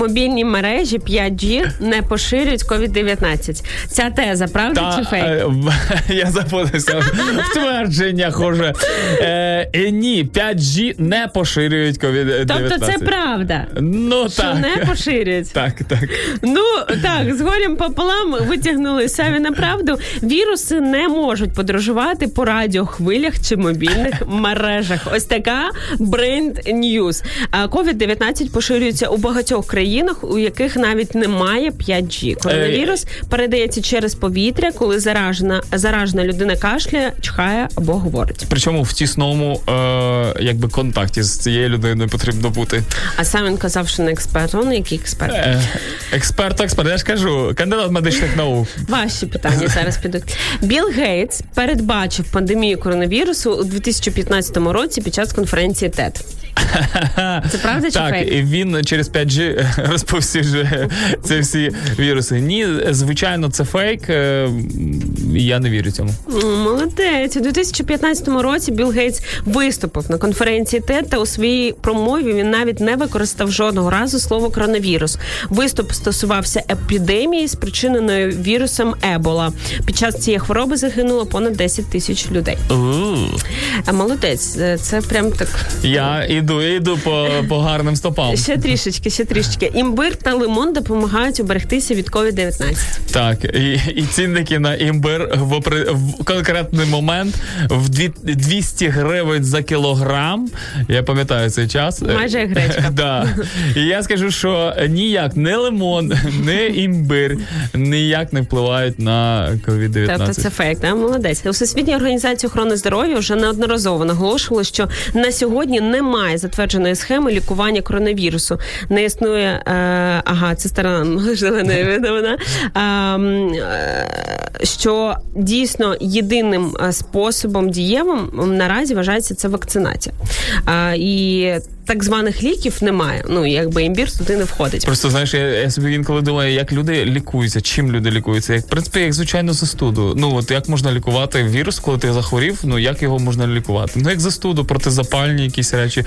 Мобільні мережі 5G не поширюють COVID-19. Ця теза, правда чи фейк? е, я запутався. в Твердженнях уже. Е, е, ні, 5G не поширюють COVID-19. Тобто це правда. Ну Що так. не поширюють. Так, так. Ну так, з горем пополам витягнули самі на правду. Віруси не можуть подорожувати по радіохвилях чи мобільних мережах. Ось така бренд News. А COVID-19 поширюється у багатьох країнах, у яких навіть немає 5G. Коронавірус передається через повітря, коли заражена заражена людина кашляє, чхає або говорить. Причому в тісному е, якби контакті з цією людиною потрібно бути. А сам він казав, що не експерт. Он який експерт? Е, експерт, експерт, я ж кажу, кандидат медичних наук. Ваші питання зараз підуть. Білл Гейтс передбачив пандемію коронавірусу у 2015 році під час конференції TED. Це правда чи так, фейк? і він через 5G розповсюджує ці всі віруси. Ні, звичайно, це фейк. е, Я не вірю цьому. Молодець. У 2015 році Білл Гейтс виступив на конференції TED та у своїй промові він навіть не використав жодного разу слово коронавірус. Виступ стосувався епідемії, спричиненої вірусом Ебола. Під час цієї хвороби загинуло понад 10 тисяч людей. А молодець, е, це прям так Я іду, я йду по, по гарним стопам. Ще трішечки, ще трішечки. Імбир та лимон допомагають уберегтися від COVID-19. Так, і, і цінники на імбир в, опри- в конкретний момент в дві- 200 гривень за кілограм. Я пам'ятаю цей час. Майже як гречка. да. І я скажу, що ніяк не лимон, не імбир ніяк не впливають на COVID-19. Тобто це фейк, да? молодець. У Всесвітній організації охорони здоров'я вже неодноразово наголошували, що на сьогодні немає затвердженої схеми лікування коронавірусу. Не існує е, ага, це стара можливо видавана. Е, що дійсно єдиним е, способом дієвим наразі вважається це вакцинація. Е, і так званих ліків немає. Ну якби імбір туди не входить. Просто знаєш, я, я собі інколи думаю, як люди лікуються, чим люди лікуються. Як в принципі, як звичайно застуду. Ну от як можна лікувати вірус, коли ти захворів? Ну як його можна лікувати? Ну як застуду, протизапальні якісь речі,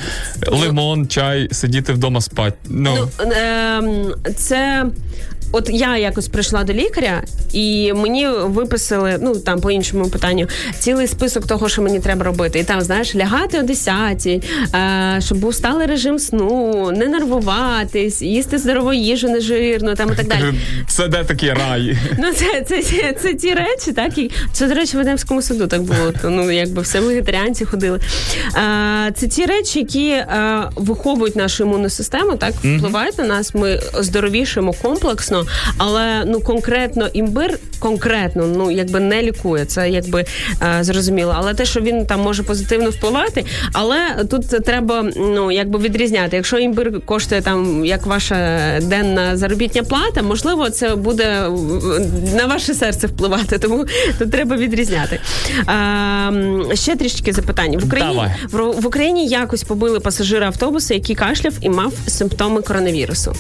лимон, чай, сидіти вдома спати. Ну, Ну, е- це. От я якось прийшла до лікаря, і мені виписали, ну там по іншому питанню, цілий список того, що мені треба робити. І там, знаєш, лягати о 10, е, щоб був сталий режим сну, не нервуватись, їсти здорову їжу, нежирну, там і так далі. це де такий рай. Ну, це, це, це, це ті речі, так і це, до речі, в Едемському саду так було. То, ну, якби все вегетаріанці ходили. А, це ті речі, які а, виховують нашу імунну систему, так впливають на нас. Ми здоровішимо комплексно, але ну конкретно імбир, конкретно, ну якби не лікує. Це якби а, зрозуміло. Але те, що він там може позитивно впливати, але тут треба ну якби відрізняти. Якщо імбир коштує там як ваша денна заробітня плата, можливо, це буде на ваше серце впливати, тому тут треба відрізняти. А, ще трішки запитань. В Україні Давай. в, в Україні якось побили пасажира автобуса, який кашляв і мав симптоми коронавірусу.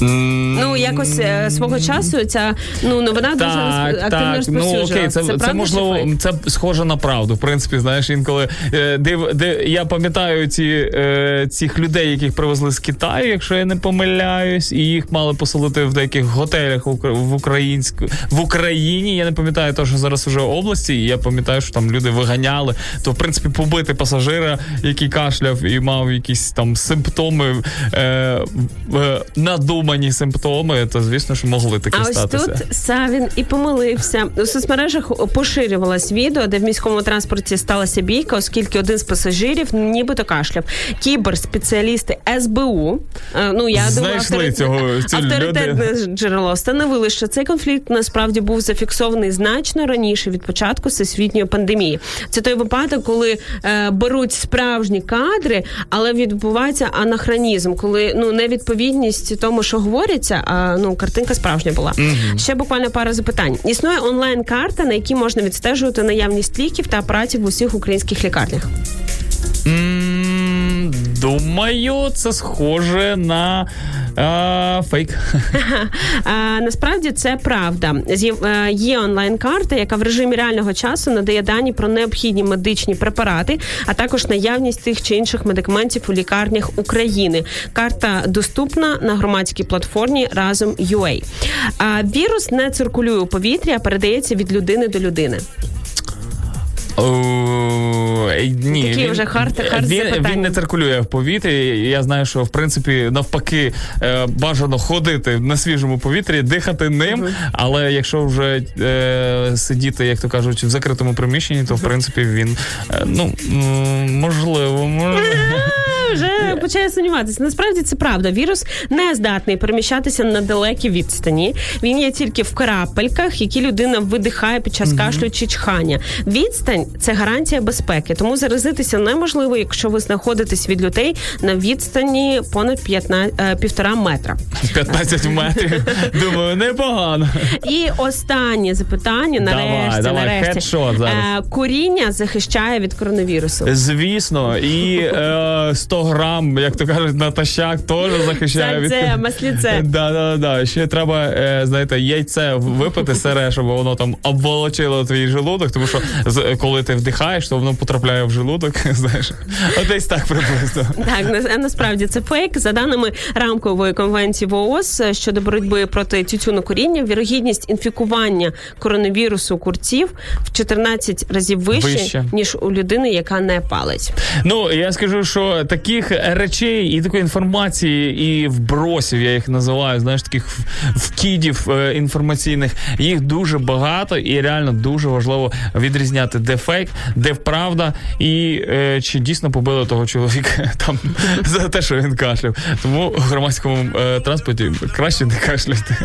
Ну, якось е, свого часу ця ну новина дуже Так, розп- активно так, ну окей, це, це, чи можливо, це схоже на правду. В принципі, знаєш, інколи е, див, де я пам'ятаю ці е, цих людей, яких привезли з Китаю, якщо я не помиляюсь, і їх мали поселити в деяких готелях в українську в Україні. Я не пам'ятаю точно зараз уже області. І я пам'ятаю, що там люди виганяли. То в принципі побити пасажира, який кашляв і мав якісь там симптоми, е, е, надумані симптоми, то звісно ж могли такі А ось тут Савін і помилився. У соцмережах поширювалось відео, де в міському транспорті сталася бійка, оскільки один з пасажирів нібито кашляв. Кіберспеціалісти СБУ, е, ну я думаю, цього- авторитетне джерело встановили, що цей конфлікт насправді був зафіксований значно раніше від початку всесвітньої пандемії. Це той випадок, коли е, беруть справжні кадри, але відбувається анахронізм, коли ну невідповідність тому, що говориться, а ну картинка справжня була. Ще буквально пара запитань. Існує онлайн-карта, на якій можна відстежувати наявність ліків та апаратів в усіх українських лікарнях. М, Думаю, це схоже на а, фейк. А, насправді це правда. Е, Є онлайн-карта, яка в режимі реального часу надає дані про необхідні медичні препарати, а також наявність тих чи інших медикаментів у лікарнях України. Карта доступна на громадській платформі разом UA. А вірус не циркулює у повітрі, а передається від людини до людини. О, ні, Такі вже hard- hard він, він не циркулює в повітрі. Я знаю, що в принципі навпаки е, бажано ходити на свіжому повітрі, дихати ним. Але якщо вже е, сидіти, як то кажуть, в закритому приміщенні, то в принципі він е, ну можливо, можливо. Вже почає сумніватися. Насправді це правда. Вірус не здатний переміщатися на далекі відстані. Він є тільки в крапельках, які людина видихає під час кашлю чи чхання. Відстань це гарантія безпеки, тому заразитися неможливо, якщо ви знаходитесь від людей на відстані понад 15, е, півтора метра. 15 метрів. Думаю, непогано. І останнє запитання. Нарешті, давай, нарешті. хедшот зараз. Е, Куріння захищає від коронавірусу. Звісно, і е, 100 грам, як то кажуть, натощак теж захищає від Сальце, масліце. Да, да, да. Ще треба, е, знаєте, яйце випити сире, щоб воно там обволочило твій желудок, тому що коли ти вдихаєш, то воно потрапляє в желудок. Знаєш, от десь так приблизно. Так, на- насправді це фейк. За даними рамкової конвенції ВООЗ щодо боротьби проти тютюнокуріння, вірогідність інфікування коронавірусу курців в 14 разів вище, Вище. ніж у людини, яка не палить. Ну я скажу, що таких речей і такої інформації, і вбросів, я їх називаю, знаєш, таких вкидів е, інформаційних, їх дуже багато, і реально дуже важливо відрізняти, де фейк, де правда, і е, чи дійсно побили того чоловіка там за те, що він кашляв. Тому в громадському е, транспорті краще не кашляти.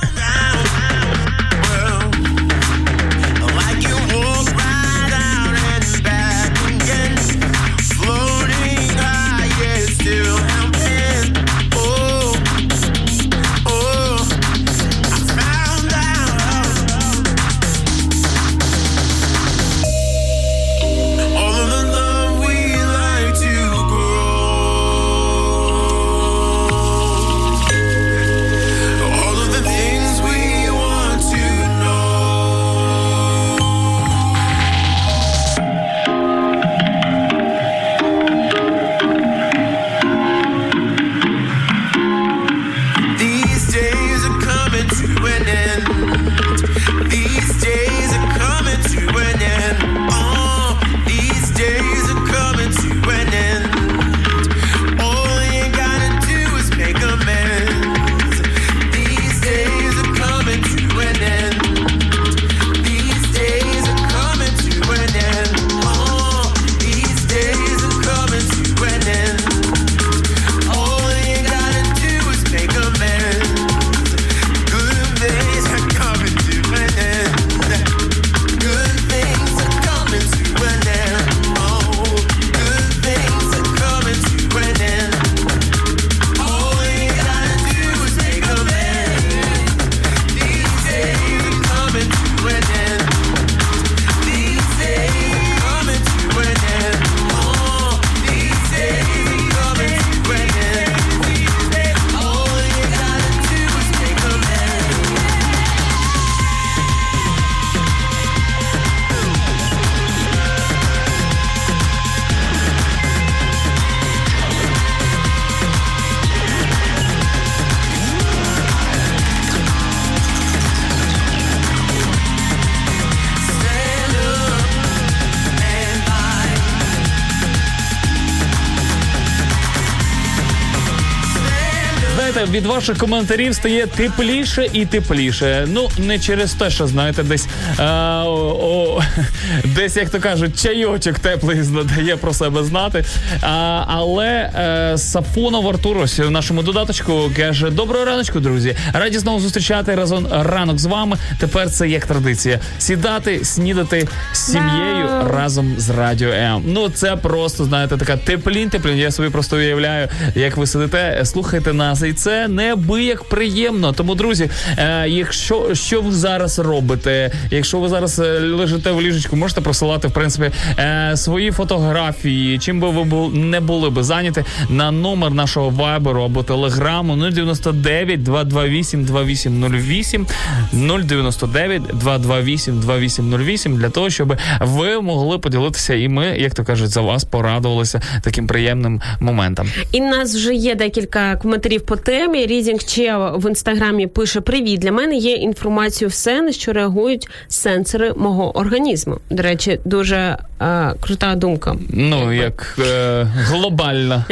Ваших коментарів стає тепліше і тепліше. Ну, не через те, що знаєте, десь а, о, о, десь, як то кажуть, чайочок теплий дає про себе знати. А, але е, Сафонов Артурось в нашому додаточку каже: Доброго раночку, друзі. Раді знову зустрічати разом ранок з вами. Тепер це як традиція. Сідати, снідати з сім'єю Вау. разом з радіо М. Ну це просто знаєте, така теплінь, теплінь. Я собі просто уявляю, як ви сидите, слухаєте нас, і це неабияк приємно. Тому, друзі, е, якщо що ви зараз робите, якщо ви зараз е, лежите в ліжечку, можете просилати в принципі е, свої фотографії, чим би ви не були би зайняті на номер нашого вайберу або телеграму 099 228 2808 099 228 2808 для того, щоб ви могли поділитися, і ми, як то кажуть, за вас порадувалися таким приємним моментом. І нас вже є декілька коментарів по темі. Різінг Чео в інстаграмі пише: Привіт, для мене є інформацію все, на що реагують сенсори мого організму. До речі, дуже е, крута думка. Ну як е, глобально.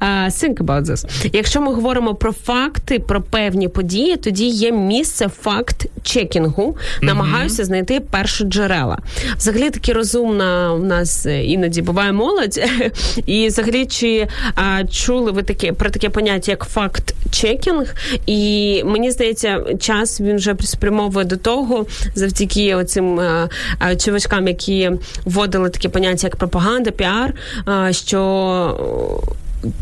Uh, think about this. Якщо ми говоримо про факти, про певні події, тоді є місце факт чекінгу. Намагаюся знайти перші джерела. Взагалі таки розумна в нас е, іноді буває молодь. І взагалі, чи а, чули ви таке про таке поняття як fact-checking? І мені здається, час він вже спрямовує до того, завдяки оцим е, е, чувачкам, які вводили таке поняття як пропаганда, піар, е, що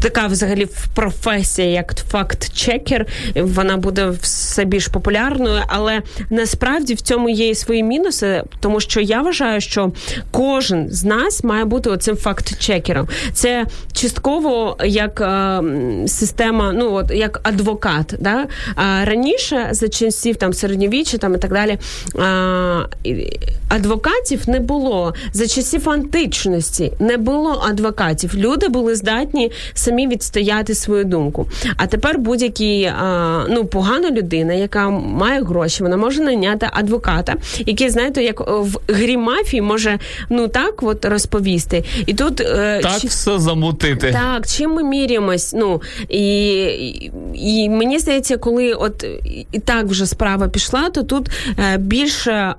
така взагалі професія, як факт-чекер, вона буде все більш популярною, але насправді в цьому є і свої мінуси, тому що я вважаю, що кожен з нас має бути оцим факт-чекером. Це частково як е, система, ну от як адвокат. Да? А раніше за часів там середньовіччя там і так далі. І- адвокатів не було за часів античності, не було адвокатів. Люди були здатні самі відстояти свою думку. А тепер будь-який а, ну погана людина, яка має гроші, вона може найняти адвоката, який знаєте, як в грі мафії може ну так от розповісти. І тут е, Так чи- все замутити. так, чим ми міряємось? Ну і, і, і мені здається, коли от і так вже справа пішла, то тут е, більше е,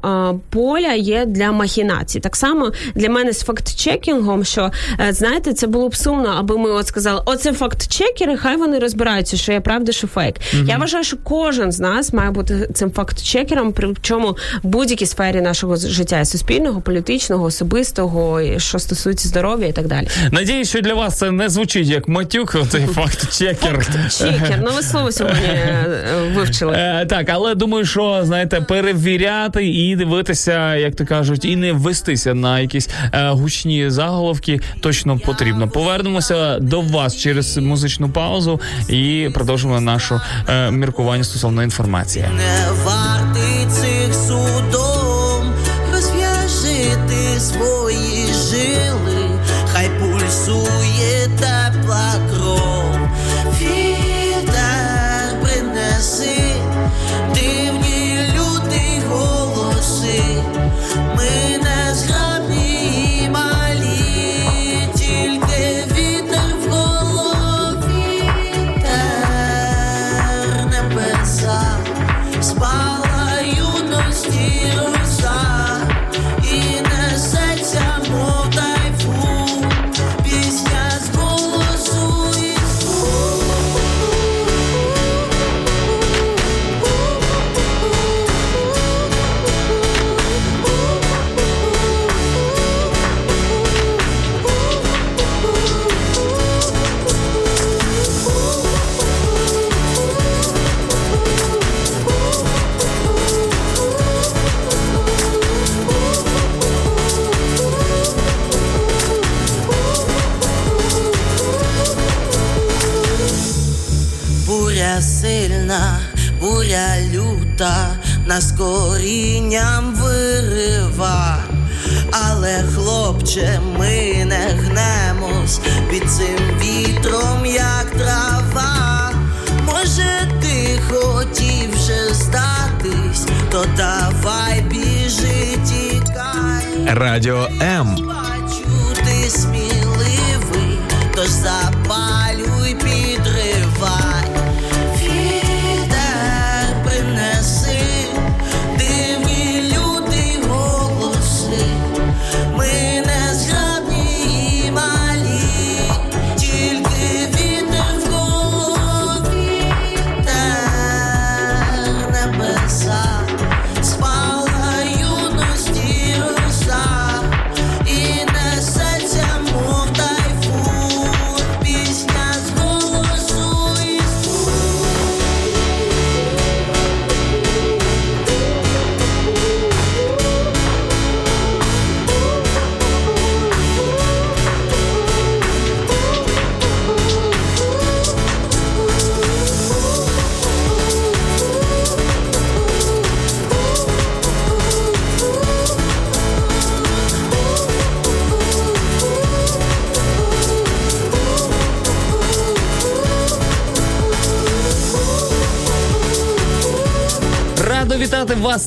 поля є для махінацій. Так само для мене з факт-чекінгом, що е, знаєте, це було б сумно, аби ми от сказали, оце факт-чекери, хай вони розбираються, що є правда, що фейк. Я вважаю, що кожен з нас має бути цим факт-чекером, причому в будь-якій сфері нашого життя суспільного, політичного, особистого, що стосується здоров'я і так далі. Надіюсь, що для вас це не звучить як матюк, цей факт-чекер. Чекер, нове слово сьогодні е, вивчили. Е, так, але думаю, що знаєте, перевіряти і дивитися, як то кажуть, і не вестися на якісь е, гучні заголовки точно потрібно. Повернемося до вас через музичну паузу і продовжимо нашу е, міркування стосовно інформації. не вартий цих судом, Радіо М.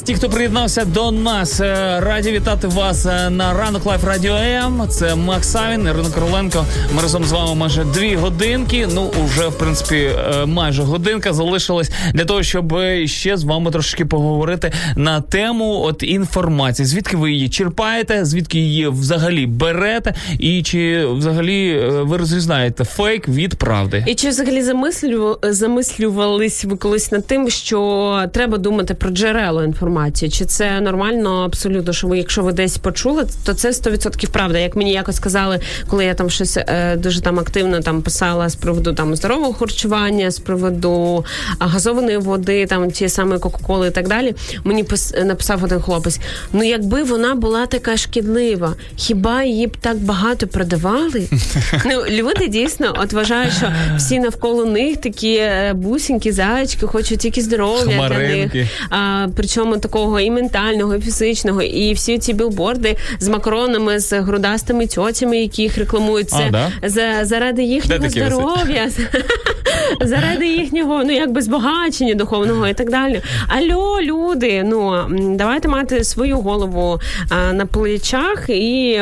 ті, хто приєднався до нас. Е, Раді вітати вас е, на ранок Live Радіо М. Це Макс Савін, Ірина Короленко. Ми разом з вами майже дві годинки. Ну, уже в принципі е, майже годинка залишилась для того, щоб ще з вами трошки поговорити на тему от інформації. Звідки ви її черпаєте, звідки її взагалі берете, і чи взагалі ви розрізнаєте фейк від правди? І чи взагалі замислювали, замислювались ви колись над тим, що треба думати про джерело інформації? Чи це нормально абсолютно? Що ви, якщо ви десь почули, то це 100% правда. Як мені якось сказали, коли я там щось е, дуже там активно там писала з приводу там здорового харчування, з приводу газованої води, там ті самої Кока-Коли і так далі. Мені пис- написав один хлопець: ну якби вона була така шкідлива, хіба її б так багато продавали? Ну люди дійсно от вважають, що всі навколо них такі е, бусінькі, зайчики, хочуть тільки здоров'я для них. А, причому такого і ментального, і фізичного, і всі ці білборди з макронами, з грудастими тьотями, які їх рекламують. Це А, да? за, заради їхнього здоров'я, заради їхнього ну якби збагачення духовного і так далі. Альо, люди, ну давайте мати свою голову а, на плечах і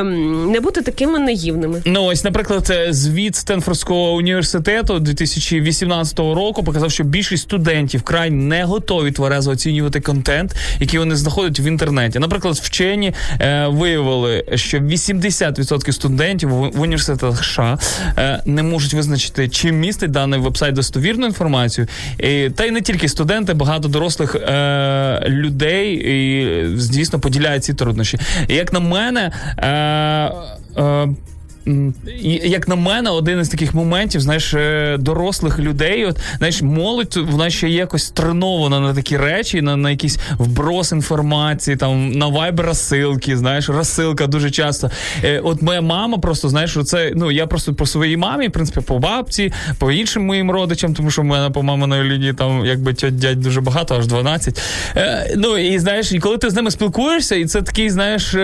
не бути такими наївними. Ну ось, наприклад, е, звіт Стенфордського університету 2018 року показав, що більшість студентів край не готові тверезо оцінювати контент, який вони знаходять в інтернеті. Наприклад, вчені е, виявили, що 80% студентів в, університетах США е, не можуть визначити, чи містить даний вебсайт достовірну інформацію. І, та й не тільки студенти, багато дорослих е, людей і, звісно поділяють ці труднощі. І, як на мене. Е, е, Як на мене, один із таких моментів, знаєш, е, дорослих людей, от знаєш, молодь вона ще якось тренована на такі речі, на, на якийсь вброс інформації, там на вайбер розсилки, знаєш, розсилка дуже часто. Е, от моя мама просто, знаєш, це ну я просто по своїй мамі, в принципі, по бабці, по іншим моїм родичам, тому що в мене по маминої лінії там якби тьоть дядь дуже багато, аж 12. Е, ну і знаєш, і коли ти з ними спілкуєшся, і це такий, знаєш,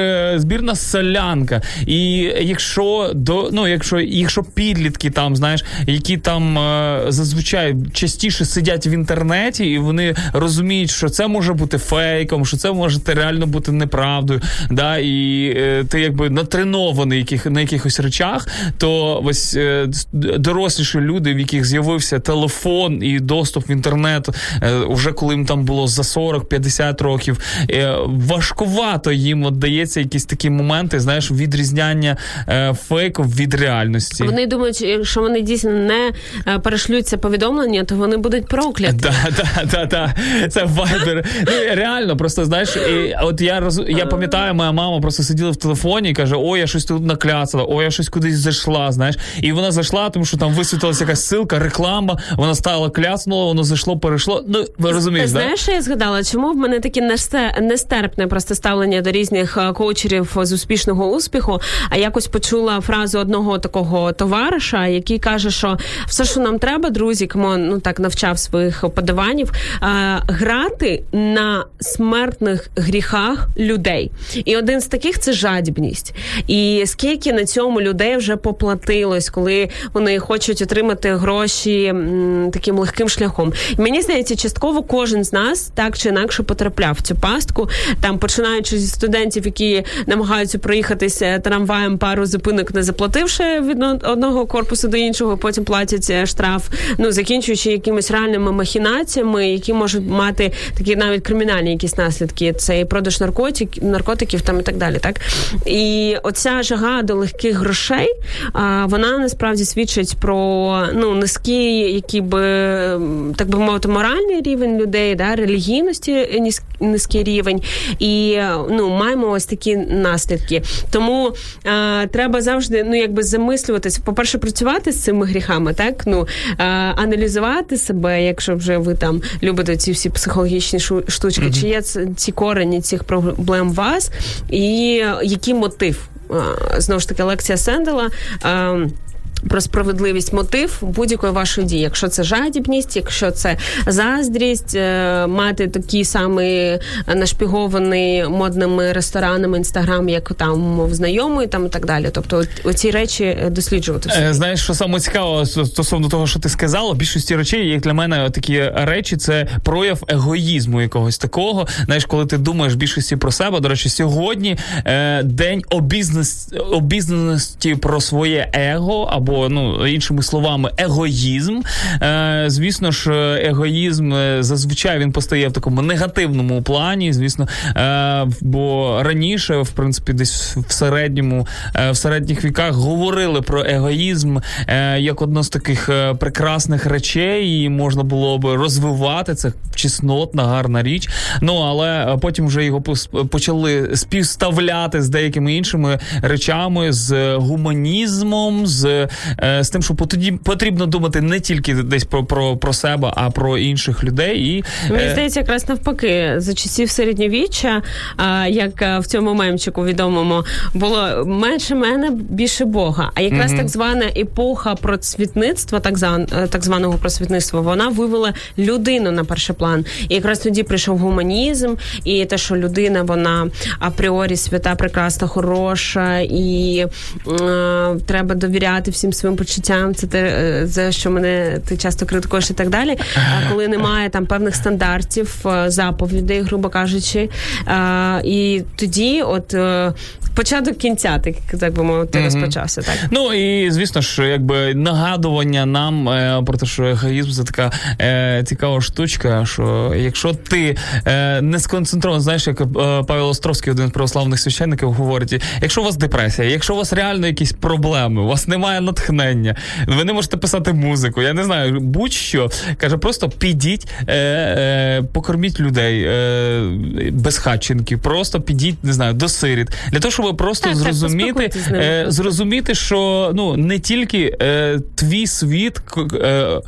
збірна солянка. І якщо до ну, якщо, якщо підлітки там, знаєш, які там е, зазвичай частіше сидять в інтернеті, і вони розуміють, що це може бути фейком, що це може реально бути неправдою, да, і е, ти якби натренований яких, на якихось речах, то ось е, доросліші люди, в яких з'явився телефон і доступ в інтернет, е, вже коли їм там було за 40-50 років, е, важкувато їм от дається якісь такі моменти, знаєш, відрізняння е, фейку від реальності. Вони думають, якщо вони дійсно не е, перешлють це повідомлення, то вони будуть прокляті. Да, да, да, да. Це вайбер. Ну реально, просто знаєш, і от я роз я пам'ятаю, моя мама просто сиділа в телефоні і каже: Ой, я щось тут накляцала, ой, я щось кудись зайшла. Знаєш, і вона зайшла, тому що там висвітилася якась ссылка, реклама. Вона стала кляцнула, воно зайшло, перейшло. Ну ви розумієш. Знаєш, що я згадала, чому в мене таке несте- нестерпне просто ставлення до різних е, коучерів з успішного успіху? А якось почула фразу одного такого товариша, який каже, що все, що нам треба, друзі, кому ну так навчав своїх подаванів, е, грати на смертних гріхах людей. І один з таких це жадібність. І скільки на цьому людей вже поплатилось, коли вони хочуть отримати гроші м, таким легким шляхом. І мені здається, частково кожен з нас так чи інакше потрапляв в цю пастку. Там починаючи зі студентів, які намагаються проїхатися трамваєм пару зупинок, не заплативши від одного корпусу до іншого, потім платять е, штраф. Ну закінчуючи якимись реальними махінаціями, які можуть мати такі навіть кримінальні якісь наслідки. Це і продаж наркотик, наркотиків там і так далі. Так і оця жага до легких грошей, вона насправді свідчить про ну низький, який би так би мовити, моральний рівень людей, да, релігійності низ- низький рівень, і е, ну маємо ось такі наслідки. Тому а, треба завжди ну якби замислюватися, по-перше, працювати з цими гріхами, так ну е, аналізувати себе, якщо вже ви там любите ці всі психологічні штучки, чи є ці корені цих проблем у вас, і який мотив. Знову ж таки, лекція Сендела. Про справедливість мотив будь-якої вашої дії, якщо це жадібність, якщо це заздрість, е, мати такий самий нашпігований модними ресторанами інстаграм, як там мов знайомий, там і так далі. Тобто, оці речі е, досліджувати. Е, Знаєш, що саме цікаво стосовно того, що ти сказала, більшості речей, як для мене, такі речі, це прояв егоїзму якогось такого. Знаєш, коли ти думаєш більшості про себе. До речі, сьогодні день обізнес, обізнаності про своє его, або ну іншими словами, егоїзм. Е, звісно ж, егоїзм е, зазвичай він постає в такому негативному плані. Звісно, е, бо раніше, в принципі, десь в середньому, е, в середніх віках говорили про егоїзм е, як одну з таких е, прекрасних речей, і можна було б розвивати це чеснотна, гарна річ. Ну але потім вже його почали співставляти з деякими іншими речами, з гуманізмом, з, з тим, що тоді потрібно думати не тільки десь про, про, про себе, а про інших людей. І Мені е, здається, якраз навпаки, за часів середньовіччя, як в цьому мемчику відомому, було менше мене, більше Бога. А якраз так звана епоха процвітництва, так, е, так званого просвітництва, вона вивела людину на перший план. І якраз тоді прийшов гуманізм, і те, що людина, вона апріорі свята, прекрасна, хороша, і е, треба довіряти всім своїм почуттям. Це те, е, за що мене ти часто критикуєш і так далі. А коли немає там певних стандартів, е, заповідей, грубо кажучи. Е, І тоді, от початок кінця, так, так би мовити, Мгм. розпочався. Так. Ну і звісно ж, якби нагадування нам е, про те, що егоїзм це така е, цікава штучка. Що якщо ти е, не сконцентрований, знаєш, як Павел Островський, один з православних священників, говорить: якщо у вас депресія, якщо у вас реально якісь проблеми, у вас немає натхнення, ви не можете писати музику, я не знаю, будь-що каже, просто підіть, е, е, покорміть людей е, безхатченків, просто підіть, не знаю, до сиріт. Для того, щоб просто Так, так, зрозуміти, з ними. е, зрозуміти, що ну не тільки е, твій світ е,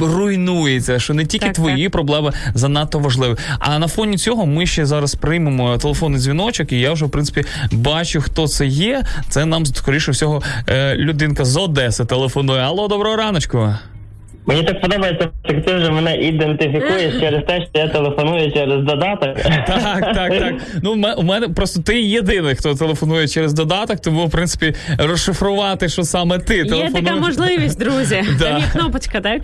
руйнується, що не тільки Так, твої проблеми занадто важливі. А на фоні цього ми ще зараз приймемо телефонний дзвіночок, і я вже в принципі бачу, хто це є. Це нам скоріше всього е, людинка з Одеси телефонує. Алло, доброго раночку. Мені так подобається, як ти вже мене ідентифікуєш через те, що я телефоную через додаток. Так, так, так. Ну, у мене просто ти єдиний, хто телефонує через додаток, тому в принципі розшифрувати, що саме ти Є телефонуєш. така можливість, друзі. Да. Там є кнопочка, так?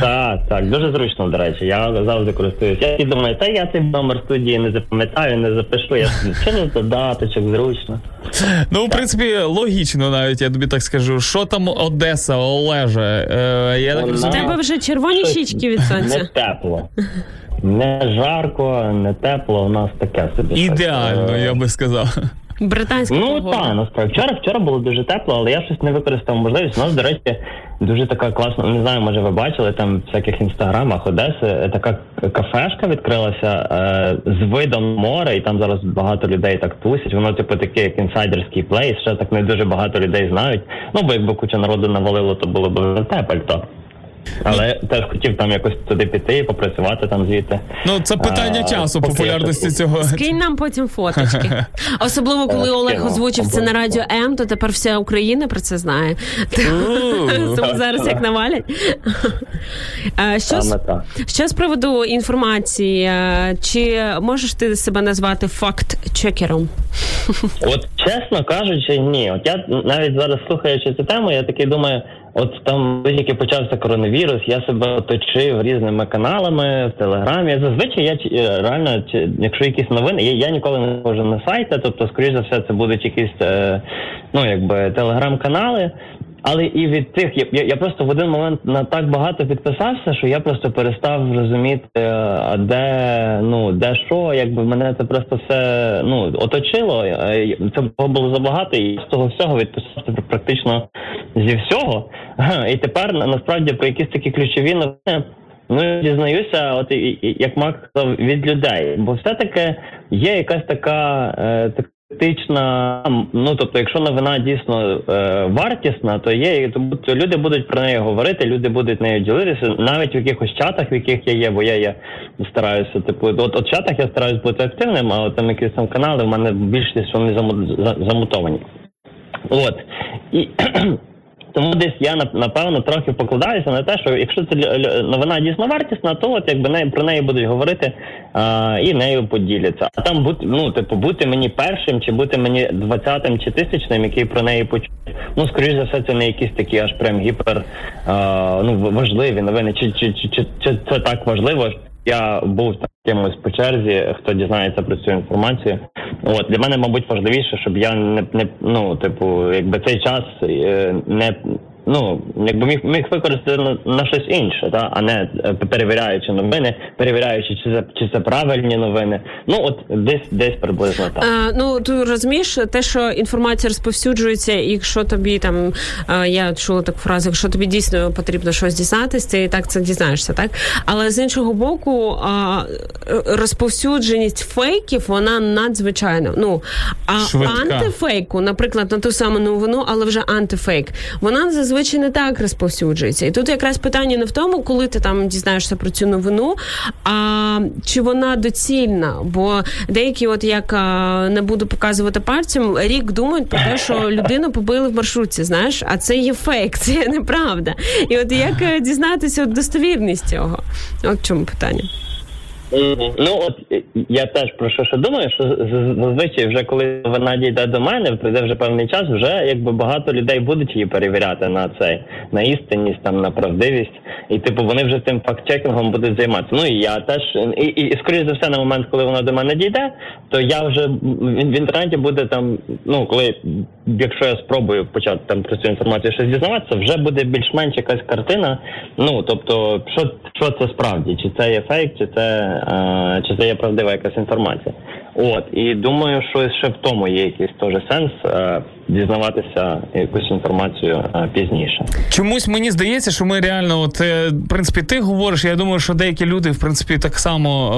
Так, так, дуже зручно, до речі. Я завжди користуюся. Я і думаю, та я цей номер студії не запам'ятаю, не запишу. Я через додаточок, зручно. Ну, в принципі, логічно навіть, я тобі так скажу. Що там Одеса, Олеже? Е, я У тебе вже червоні щічки від Не тепло. Не жарко, не тепло, у нас таке собі. Ідеально, Так, е, я би сказав. Британська Ну так, насправді. Вчора, вчора було дуже тепло, але я щось не використав можливість. У нас, до речі, дуже така класна, не знаю, може ви бачили там в всяких інстаграмах Одеси, е, така кафешка відкрилася е, з видом на море, і там зараз багато людей так тусять. Воно, типу, таке, як інсайдерський плейс, ще так не дуже багато людей знають. Ну, бо якби куча народу навалило, то було б не те пальто. Але теж хотів там якось туди піти і попрацювати там звідти. Ну, це питання А, часу популярності я цього. Скинь нам потім фоточки. Особливо, коли Е, Олег озвучив це на радіо М, то тепер вся Україна про це знає. Тому зараз як навалять. Е, Що з- Що з приводу інформації? е, Чи можеш ти себе назвати факт-чекером? От чесно кажучи, ні. От я навіть зараз слухаючи цю тему, я такий думаю, от там тільки почався коронавірус, я себе оточив різними каналами в телеграмі. Зазвичай я е, реально, якщо якісь новини, я, я ніколи не можу на сайти, тобто, скоріш за все, це будуть якісь е, ну якби телеграм-канали. Але і від тих я, я, просто в один момент на так багато підписався, що я просто перестав розуміти, а де ну де що, якби мене це просто все ну оточило. е, Це було забагато, і з того всього відписався практично зі всього. І тепер насправді про якісь такі ключові новини. Ну, дізнаюся, от як Мак сказав, від людей, бо все-таки є якась така е, так- критична, ну тобто, якщо новина дійсно е, вартісна, то є то, то люди будуть про неї говорити, люди будуть нею ділитися, навіть в якихось чатах, в яких я є, бо я є стараюся, типу, от, от чатах я стараюсь бути активним, а от там якісь там канали в мене більшість вони заму- замутовані. От і Тому десь я нап- напевно трохи покладаюся на те, що якщо це новина дійсно вартісна, то от якби неї про неї будуть говорити а, і нею поділяться. А там бути, ну типу, бути мені першим, чи бути мені двадцятим чи тисячним, який про неї почує. Ну скоріш за все, це не якісь такі аж прям гіпер а, ну важливі новини. Чи, чи, чи, чи це так важливо? Я був кимось по черзі, хто дізнається про цю інформацію. От для мене, мабуть, важливіше, щоб я не, не ну, типу, якби цей час е, не ну якби міг міг використати на, на щось інше, та а не е, перевіряючи новини, перевіряючи, чи це чи це правильні новини. Ну от десь десь приблизно так. А, ну ти розумієш, те, що інформація розповсюджується, і якщо тобі там а, я чула таку фразу, якщо тобі дійсно потрібно щось дізнатися, ти і так це дізнаєшся, так але з іншого боку, розповсюдженість фейків вона надзвичайно. Ну а Швидка. антифейку, наприклад, на ту саму новину, але вже антифейк, вона зазвичай не так розповсюджується. І тут якраз питання не в тому, коли ти там дізнаєшся про цю новину, а чи вона доцільна. Бо деякі, от як не буду показувати пальцем, рік думають про те, що людину побили в маршрутці, знаєш, а це є фейк, це є неправда. І от як е, дізнатися от достовірність цього? От в чому питання. Ну от е, я теж про що ще думаю, що зазвичай вже коли вона дійде до мене, пройде вже певний час, вже якби багато людей будуть її перевіряти на цей на істинність, там на правдивість, і типу вони вже цим факт-чекінгом будуть займатися. Ну і я теж і, і, і скоріш за все, на момент, коли вона до мене дійде, то я вже в, інтернеті буде там. Ну коли якщо я спробую почати там про цю інформацію щось дізнаватися, вже буде більш-менш якась картина. Ну тобто, що, що це справді, чи це є фейк, чи це, чи це є правдива якась інформація. От і думаю, що ще в тому є якийсь теж сенс е, дізнаватися якусь інформацію пізніше. Чомусь мені здається, що ми реально, от е, в принципі, ти говориш. Я думаю, що деякі люди, в принципі, так само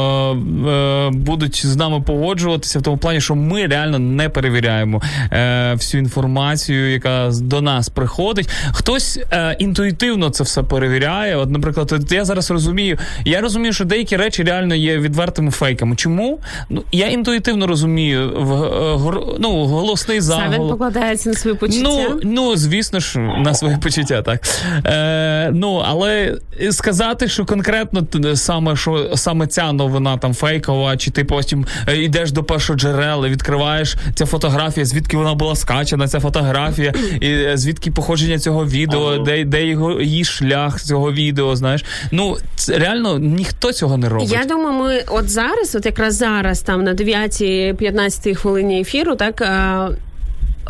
е, е, будуть з нами погоджуватися в тому плані, що ми реально не перевіряємо е, всю інформацію, яка до нас приходить. Хтось е, інтуїтивно це все перевіряє. От, наприклад, от я зараз розумію, я розумію, що деякі речі реально є відвертими фейками. Чому? Ну я інтуїтивно розумію в е, гор- ну, голосний заголовок. Покладається на свої почуття. Ну, ну звісно ж, на свої почуття, так. Е, ну, але сказати, що конкретно саме, що саме ця новина там фейкова, чи ти потім е, йдеш до першого джерела, відкриваєш ця фотографія, звідки вона була скачана, ця фотографія, і е, звідки походження цього відео, де, де його її шлях цього відео, знаєш. Ну, це, реально ніхто цього не робить. Я думаю, ми от зараз, от якраз зараз, там на 9-15 хвилині ефіру, так.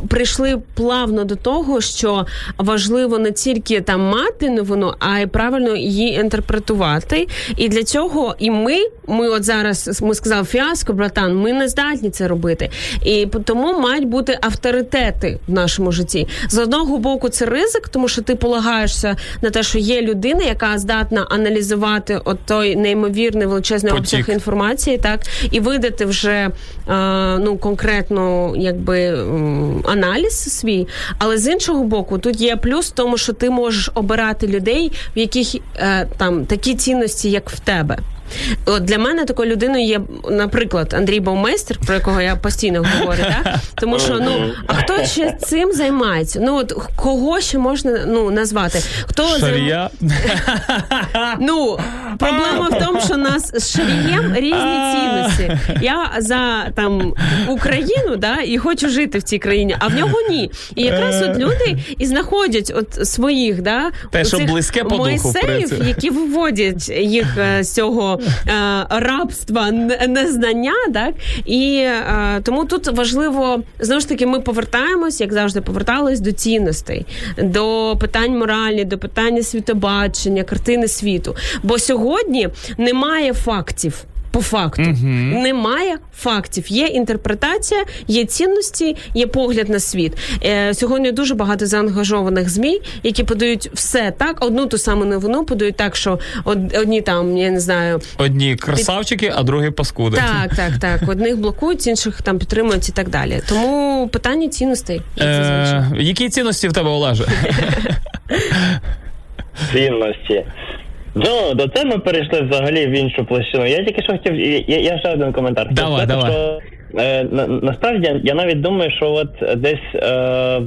Прийшли плавно до того, що важливо не тільки там мати новину, а й правильно її інтерпретувати. І для цього і ми, ми от зараз ми сказав фіаско, братан, ми не здатні це робити. І тому мають бути авторитети в нашому житті. З одного боку, це ризик, тому що ти полагаєшся на те, що є людина, яка здатна аналізувати от той неймовірний величезний Потік. обсяг інформації, так і видати вже е, ну конкретно якби аналіз свій. Але з іншого боку, тут є плюс в тому, що ти можеш обирати людей, в яких е, там такі цінності, як в тебе. От для мене такою людиною є, наприклад, Андрій Баумейстер, про якого я постійно говорю, да? тому що ну а хто ще цим займається? Ну от кого ще можна ну назвати? Хто займ- Шарія. Ну, проблема в тому, що нас з Шарієм різні цінності. Я за там Україну, да, і хочу жити в цій країні, а в нього ні. І якраз от люди і знаходять от своїх, да, Те, що близьке по духу, які виводять їх е, з цього рабства незнання, так і е, тому тут важливо знову ж таки, ми повертаємось, як завжди, повертались до цінностей, до питань моралі, до питання світобачення, картини світу. Бо сьогодні немає фактів. По факту немає фактів. Є інтерпретація, є цінності, є погляд на світ. Е, сьогодні дуже багато заангажованих змі, які подають все так. Одну ту саму новину подають так, що од- одні там я не знаю. Одні красавчики, а другі паскуди. Так, так, так. Одних блокують, інших там підтримують і так далі. Тому питання цінностей. Е, які цінності в тебе, Олеже? цінності. Ну, до це ми перейшли взагалі в іншу площину. Я тільки що хотів. Я, я ще один коментар. хотів Давай, сказати, давай. Що е, на, насправді я навіть думаю, що от десь е,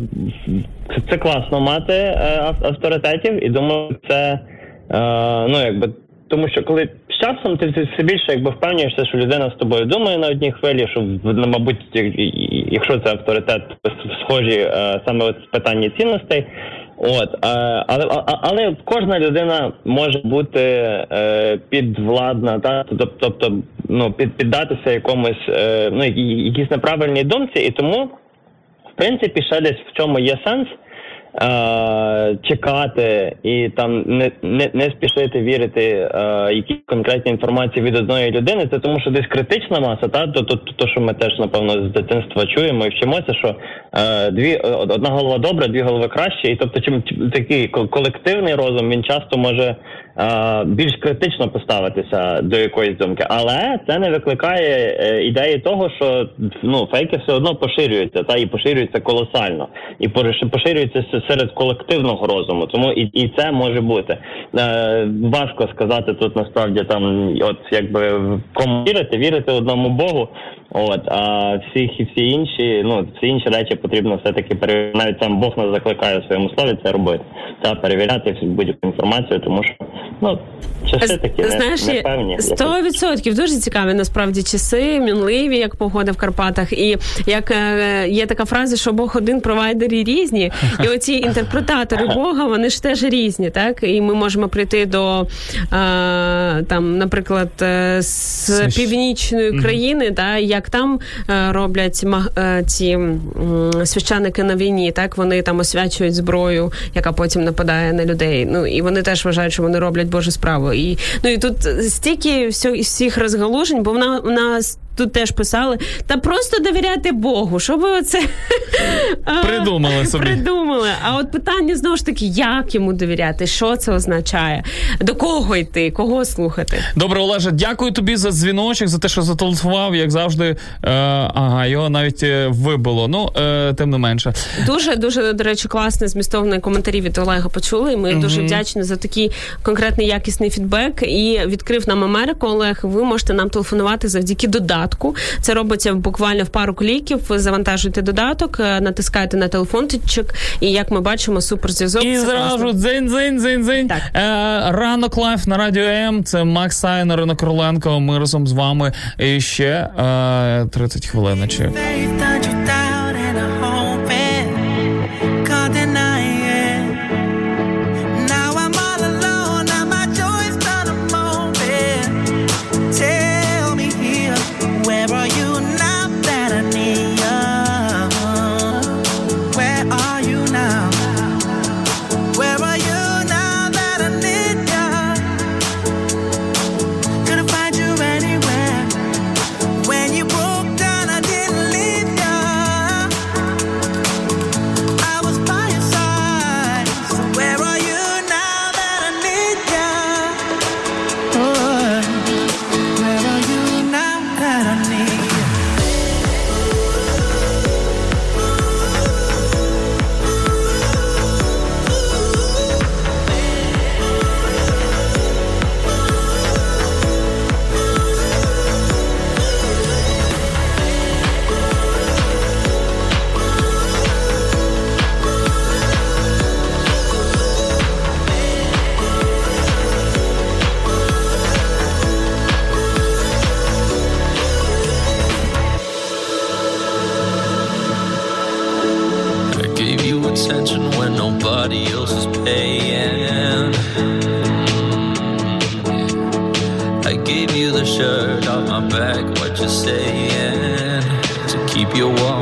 це, це класно мати е, ав- авторитетів, і думаю, це е, ну якби. Тому що коли з часом ти все більше якби впевнюєшся, що людина з тобою думає на одній хвилі, що ну, мабуть, якщо це авторитет, схожі е, саме от в питанні цінностей. От, е, але, але кожна людина може бути е, підвладна, та? Тобто, ну, під, піддатися якомусь е, ну, якісь неправильній думці, і тому в принципі, ще десь в чому є сенс чекати і там не, не, не спішити вірити е, якісь конкретні інформації від одної людини. Це тому, що десь критична маса, та то, то, то, що ми теж напевно з дитинства чуємо і вчимося, що е, дві одна голова добра, дві голови краще, і тобто, чим такий колективний розум він часто може е, більш критично поставитися до якоїсь думки, але це не викликає е, ідеї того, що ну фейки все одно поширюються, та і поширюються колосально, і поши- поширюються серед колективного розуму. Тому і, і це може бути е, важко сказати тут. Насправді там, от якби кому вірити, вірити одному Богу. От а всіх і всі інші, ну всі інші речі потрібно все таки перевіряти. Навіть сам Бог нас закликає в своєму слові це робити та перевіряти будь-яку інформацію, тому що ну часи такі не, Знаєш, непевні. сто відсотків дуже цікаві насправді часи, мінливі, як погода в Карпатах. І як е, є така фраза, що Бог один провайдери різні, і оці інтерпретатори Бога, вони ж теж різні, так? І ми можемо прийти до е, там, наприклад, е, з північної країни, та як там е, роблять е, ці м, священники на війні, так вони там освячують зброю, яка потім нападає на людей. Ну і вони теж вважають, що вони роблять Божу справу. І ну і тут стільки всіх розгалужень, бо вона в нас. Тут теж писали, та просто довіряти Богу. Що ви оце Придумали собі. Придумали. А от питання знову ж таки, як йому довіряти, що це означає, до кого йти, кого слухати. Добре, Олеже, дякую тобі за дзвіночок, за те, що зателефонував, як завжди. Е, ага, його навіть е, вибило. Ну, е, тим не менше. Дуже дуже до речі, класний змістовний коментарі від Олега почули. І ми Мгм. дуже вдячні за такий конкретний якісний фідбек. І відкрив нам Америку. Олег, ви можете нам телефонувати завдяки додатку. Це робиться буквально в пару кліків. Ви завантажуєте додаток, е, натискаєте на телефончик, і як ми бачимо, суперзв'язок. І зразу дзинь, дзинь, дзинь, дзинь. Так. Е, ранок Live на радіо М. Це Макс Савін, Ірина Короленко. Ми разом з вами і ще е, 30 хвилин. faith attention when nobody else is paying. I gave you the shirt off my back, what you saying? To keep you warm.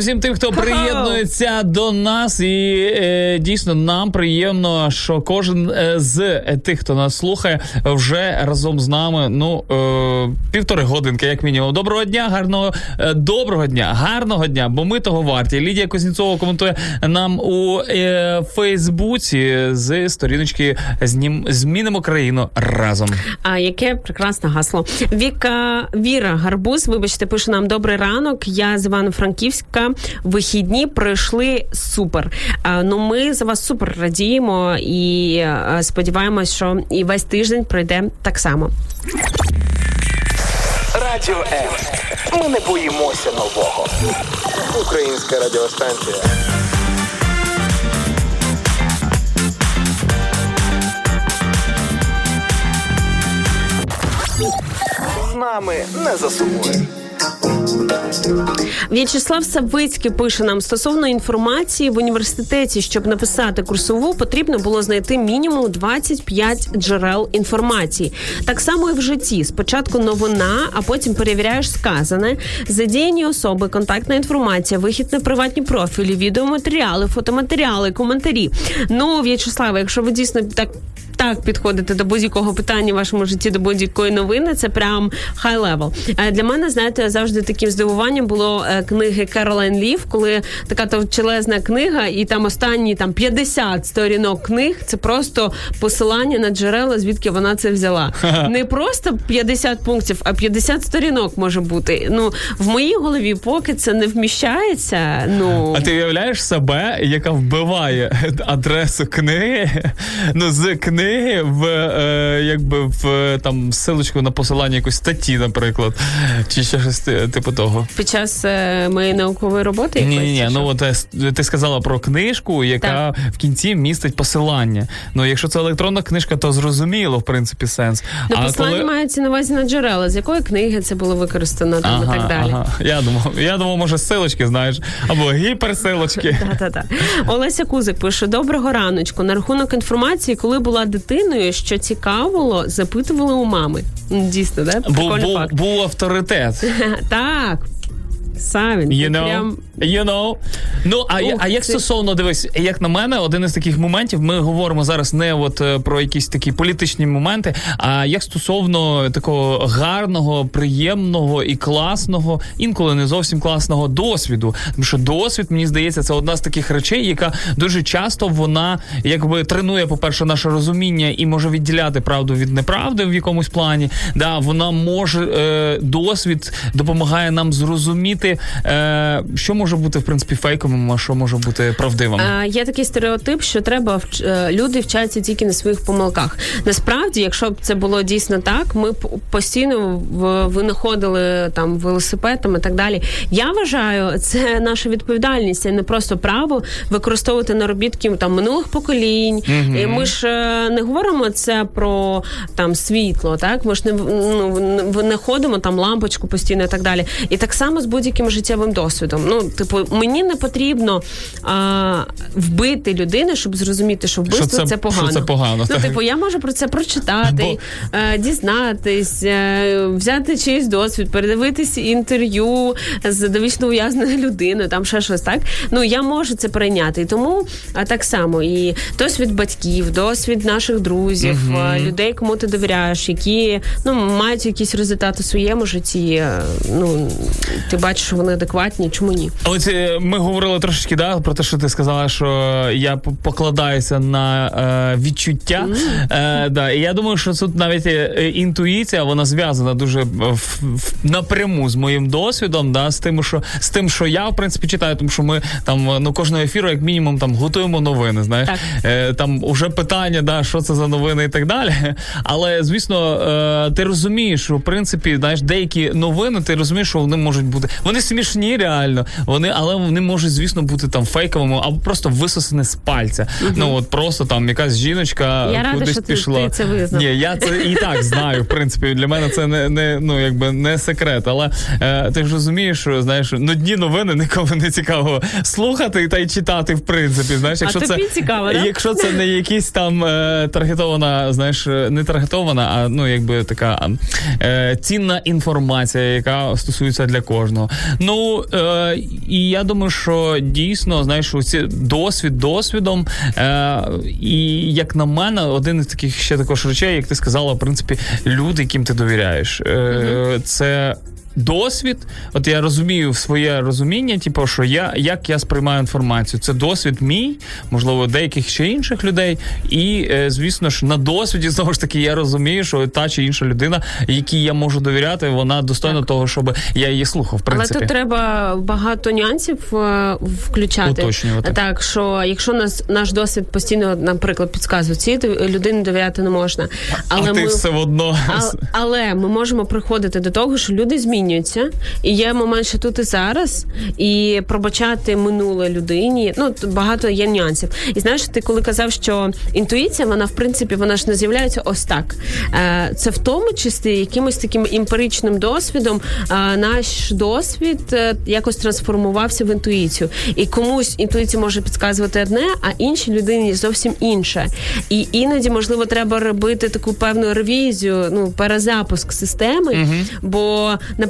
Всім тим, хто приєднується до нас. І е, дійсно нам приємно, що кожен е, з тих, хто нас слухає, вже разом з нами. Ну е, півтори годинки, як мінімум. Доброго дня, гарного е, доброго дня, гарного дня, бо ми того варті. Лідія Кузнєцова коментує нам у е, Фейсбуці з сторіночки «Знім- Змінимо країну разом. А яке прекрасне гасло. Віка Віра Гарбуз, вибачте, пише нам добрий ранок. Я з Івано-Франківська. Вихідні пройшли супер. А, ну ми за вас супер радіємо і е, сподіваємось, що і весь тиждень пройде так само. Радіо М. Ми не боїмося нового. Українська радіостанція. З нами не засумуєш. В'ячеслав Савицький пише нам стосовно інформації в університеті, щоб написати курсову, потрібно було знайти мінімум 25 джерел інформації. Так само і в житті. Спочатку новина, а потім перевіряєш сказане, задіяні особи, контактна інформація, вихід на приватні профілі, відеоматеріали, фотоматеріали, коментарі. Ну, В'ячеславе, якщо ви дійсно так. Так, підходите до будь-якого питання в вашому житті, до будь-якої новини, це прям high level. Для мене, знаєте, завжди таким здивуванням було е, книги Керолайн Ліф, коли така товщелезна книга, і там останні там 50 сторінок книг. Це просто посилання на джерела, звідки вона це взяла. Не просто 50 пунктів, а 50 сторінок може бути. Ну в моїй голові, поки це не вміщається. Ну А ти уявляєш себе, яка вбиває адресу книги, ну з книги в е, якби в е, там силочку на посилання якоїсь статті, наприклад, чи ще щось типу того. під час е, моєї наукової роботи Ні, ні, ні. Ну от е, ти сказала про книжку, яка в кінці містить посилання. Ну, якщо це електронна книжка, то зрозуміло, в принципі, сенс. Ну, посилання мається на увазі на джерела, з якої книги це було використано там і так далі. Ага. Я думав, я думав, може, силочки, знаєш, або гіперсилочки. Олеся Кузик пише: доброго раночку. На рахунок інформації, коли була дитиною, що цікавило, запитували у мами. Дійсно, да? Бо Прикольний факт. був авторитет. Так. Савін, You know, прям you know. Ну, а, Ух а як ти. стосовно, дивись, як на мене, один із таких моментів, ми говоримо зараз не от е, про якісь такі політичні моменти, а як стосовно такого гарного, приємного і класного, інколи не зовсім класного досвіду. Тому що досвід, мені здається, це одна з таких речей, яка дуже часто вона якби тренує, по-перше, наше розуміння і може відділяти правду від неправди в якомусь плані. Да, вона може е, досвід допомагає нам зрозуміти, е, що може бути в принципі фейковим, а що може бути правдивим. Е, Є такий стереотип, що треба вч- е, люди вчаться тільки на своїх помилках. Насправді, якщо б це було дійсно так, ми б постійно в- винаходили там велосипед там, і так далі. Я вважаю, це наша відповідальність, а не просто право використовувати наробітки там минулих поколінь. Мгм. І ми ж е, не говоримо це про там світло, так ми ж не ну, не- не ходимо там лампочку постійно і так далі. І так само з будь-яким життєвим досвідом. Ну, типу, мені не потрібно а, вбити людину, щоб зрозуміти, що вбивство Що це- це, погано. що це погано, Ну, так. типу, я можу про це прочитати, е, дізнатись, е, взяти чийсь досвід, передивитись інтерв'ю з довічно ув'язненою людиною, там ще щось так. Ну я можу це прийняти. І тому а, так само і досвід батьків, досвід наших друзів, е, людей, кому ти довіряєш, які ну мають якісь результати в своєму житті. Ну ти бачиш, що вони адекватні. Чому ні? Ось е, ми говорили трошечки да, про те, що ти сказала, що я покладаюся на е, відчуття. Е, да, і я думаю, що тут навіть е, е, інтуїція вона зв'язана дуже в, в, напряму з моїм досвідом, да, з тим, що з тим, що я в принципі читаю, тому що ми там ну кожного ефіру, як мінімум, там готуємо новини. Знаєш, Так. е, там уже питання, да, що це за новини і так далі. Але звісно, е, ти розумієш, що в принципі, знаєш, деякі новини, ти розумієш, що вони можуть бути. Вони смішні, реально, вони, але вони можуть, звісно, бути там фейковими або просто висосані з пальця. Мгм. Ну от просто там якась жіночка Я рада, кудись що пішла. ти це визнав. Ні, я це і так знаю. В принципі, для мене це не, не ну якби не секрет. Але е, ти ж розумієш, що знаєш, нудні новини нікому не цікаво слухати та й читати, в принципі. Знаєш, А якщо тобі це цікаво, да? якщо це не якісь там е, таргетована, знаєш, не таргетована, а ну якби така е, цінна інформація, яка стосується для кожного. Ну е, і я думаю, що дійсно знаєш, оці досвід досвідом. Е, і як на мене, один із таких ще також речей, як ти сказала, в принципі, люди, яким ти довіряєш. Е, Це. Досвід, от я розумію своє розуміння, типу, що я як я сприймаю інформацію. Це досвід мій, можливо, деяких ще інших людей. І е, звісно ж, на досвіді знову ж таки я розумію, що та чи інша людина, якій я можу довіряти, вона достойна того, щоб я її слухав. В Але тут треба багато нюансів е, включати. Уточнювати. Так, що якщо нас наш досвід постійно, наприклад, підказує, цій людині довіряти не можна. Але а ти ми все одно А, але ми можемо приходити до того, що люди змінюються, і є момент, що тут і зараз, і пробачати минуле людині. Ну багато є нюансів. І знаєш, ти коли казав, що інтуїція, вона в принципі вона ж не з'являється ось так. Е, Це в тому числі якимось таким емпіричним досвідом. е, Наш досвід е, якось трансформувався в інтуїцію. І комусь інтуїція може підказувати одне, а іншій людині зовсім інше. І іноді, можливо, треба робити таку певну ревізію, ну перезапуск системи. Бо, наприклад,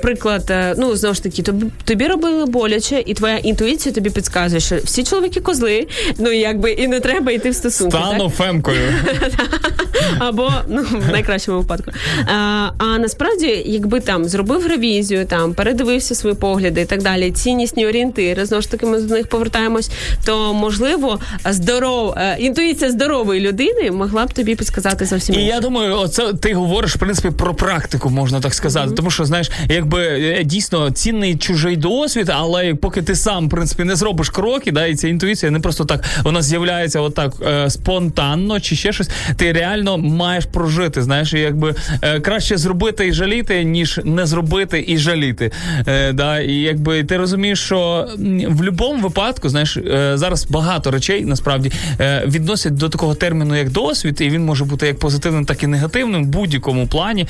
е, ну знову ж таки, тобі, робили боляче, і твоя інтуїція тобі підказує, що всі чоловіки козли, ну якби і не треба йти в стосунки. стану так? фемкою. або ну в найкращому випадку. А, а насправді, якби там зробив ревізію, там передивився свої погляди і так далі, ціннісні орієнтири, знову ж таки, ми до них повертаємось. То можливо, здоров е, інтуїція здорової людини могла б тобі підсказати зовсім. І я думаю, оце ти говориш в принципі про практику, можна так сказати. Тому що знаєш, якби е, дійсно цінний чужий досвід, але поки ти сам в принципі не зробиш кроки, да, і ця інтуїція не просто так вона з'являється отак е, спонтанно чи ще щось. Ти реально маєш прожити. Знаєш, і якби е, краще зробити і жаліти, ніж не зробити і жаліти. Е, да, і якби ти розумієш, що в будь-якому випадку, знаєш, е, зараз багато речей насправді е, відносять до такого терміну, як досвід, і він може бути як позитивним, так і негативним в будь-якому плані.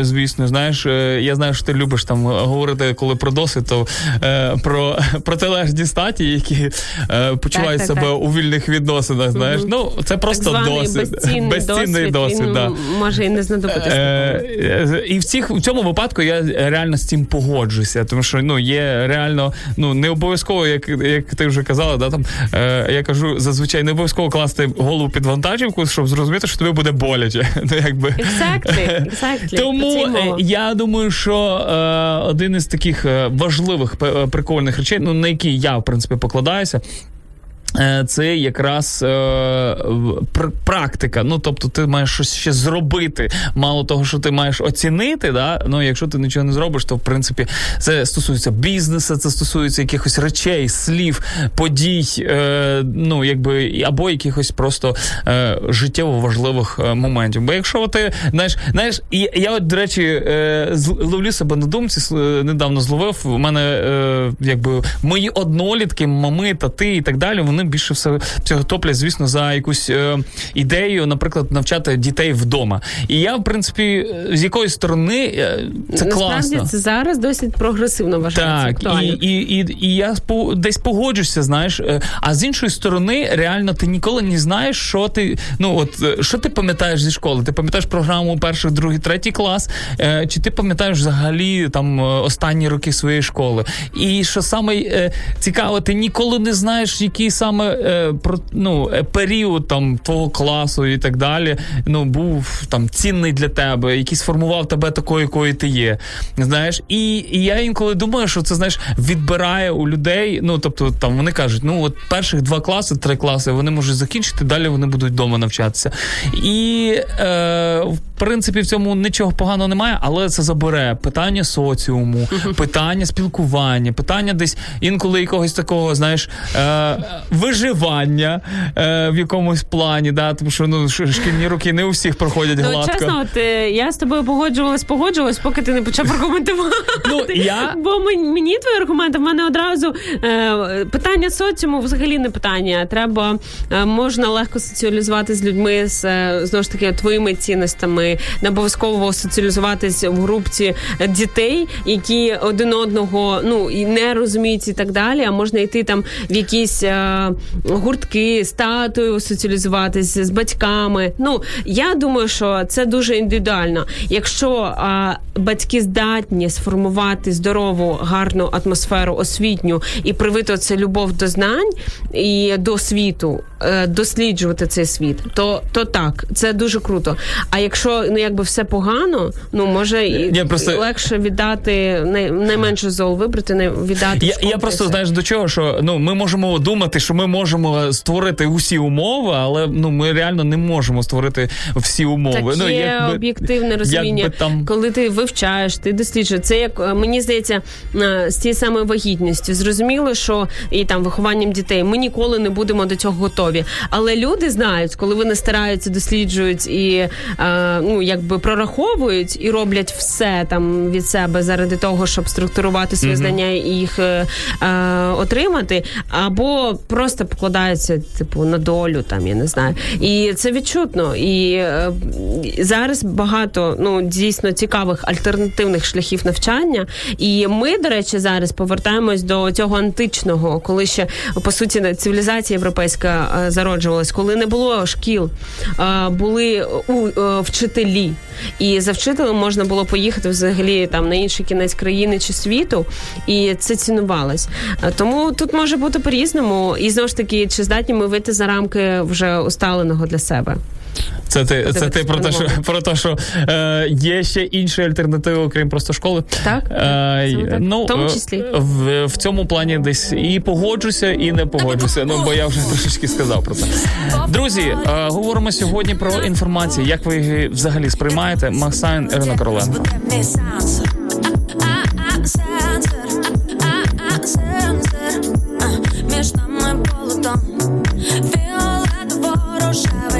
Звісно, знаєш, я знаю, що ти любиш там говорити, коли про досвід, то е, про протилежні статі, які е, почувають так, себе так. у вільних відносинах. Знаєш, ну це просто так званий досвід. безцінний, Безцінний досвід, він да. може і не знадобитися. Е, е, і в цих в цьому випадку я реально з цим погоджуся, тому що ну є реально ну не обов'язково, як, як ти вже казала, да там е, я кажу, зазвичай не обов'язково класти голову під вантажівку, щоб зрозуміти, що тобі буде боляче. Ну якби Exactly, exactly. тому е, я думаю, що е, один із таких е, важливих е, прикольних речей, ну на які я в принципі покладаюся. Е, Це якраз е, пр- практика. Ну тобто, ти маєш щось ще зробити. Мало того, що ти маєш оцінити. Да? Ну, якщо ти нічого не зробиш, то в принципі це стосується бізнесу, це стосується якихось речей, слів, подій, е, ну якби або якихось просто е, життєво важливих е, моментів. Бо якщо ти знаєш, знаєш, і я от до речі е, ловлю себе на думці, недавно зловив. У мене якби мої однолітки, мами, тати і так далі. Вони більше все цього топлять, звісно, за якусь е, ідею, наприклад, навчати дітей вдома. І я, в принципі, е, з якоїсь сторони е, це Насправді класно. це зараз досить прогресивно вважається. Так, і, і, і, і я десь погоджуся, знаєш. е, А з іншої сторони, реально, ти ніколи не знаєш, що ти. Ну от е, що ти пам'ятаєш зі школи? Ти пам'ятаєш програму перший, другий, третій клас, е, чи ти пам'ятаєш взагалі там останні роки своєї школи? І що саме цікаво, ти ніколи не знаєш, який саме е, про ну е, період там твого класу і так далі. Ну був там цінний для тебе, який сформував тебе такою, якою ти є. Знаєш, і, і я інколи думаю, що це знаєш відбирає у людей. Ну тобто, там вони кажуть, ну от перших два класи, три класи, вони можуть закінчити, далі вони будуть вдома навчатися. І е, в принципі в цьому нічого поганого немає, але це забере питання соціуму, питання спілкування, питання десь інколи якогось такого, знаєш, е, виживання е, в якомусь плані, да, тому що ну шкільні роки не у всіх проходять Ну, гладко. чесно, от е, я з тобою погоджувалась, погоджувалась, поки ти не почав аргументувати. Ну, я- Бо мені, мені твої аргументи, в мене одразу е, питання соціуму взагалі не питання. Треба е, можна легко соціалізувати з людьми з е, знову ж таки твоїми цінностями, не обов'язково соціалізуватись в групці дітей, які один одного ну і не розуміють і так далі. А можна йти там в якісь е, гуртки з татою соціалізуватися з батьками. Ну я думаю, що це дуже індивідуально. Якщо а, батьки здатні сформувати здорову, гарну атмосферу освітню і привити це любов до знань і до світу, е, досліджувати цей світ, то, то так, це дуже круто. А якщо ну якби все погано, ну може і Ні, просто- легше віддати най, найменше зол вибрати, не віддати. Я, я просто знаєш до чого, що ну ми можемо думати, що ми можемо створити усі умови, але ну ми реально не можемо створити всі умови. Так ну, є якби- об'єктивне розуміння, якби там коли ти вивчаєш, ти досліджуєш. Це як е, мені здається, е, з тією самою вагітністю. Зрозуміло, що і там вихованням дітей ми ніколи не будемо до цього готові. Але люди знають, коли вони стараються, досліджують і е, ну якби прораховують і роблять все там від себе заради того, щоб структурувати свої Мгм. знання і їх е, е, отримати, або просто покладаються, типу, на долю, там я не знаю. І це відчутно. І е, зараз багато ну дійсно цікавих альтернативних шляхів навчання. І ми, до речі, зараз повертаємось до цього античного, коли ще по суті цивілізація європейська е, зароджувалась, коли не було шкіл, е, були у е, вчителі, і за вчителем можна було поїхати взагалі там на інший кінець країни чи світу, і це цінувалось. Е, Тому тут може бути по-різному, і знову ж таки, чи здатні ми вийти за рамки вже усталеного для себе. Це ти, це ти про те, що про те, що е, є ще інші альтернативи, окрім просто школи. Так, Е, так. ну, В тому е, числі. В, в цьому плані десь і погоджуся, і не погоджуся. Ну бо я вже трошечки сказав про це. Друзі, е, говоримо сьогодні про інформацію. Як ви її взагалі сприймаєте? Максайн Ірина Короленко. Нами полотон. Фіолетово-рожевий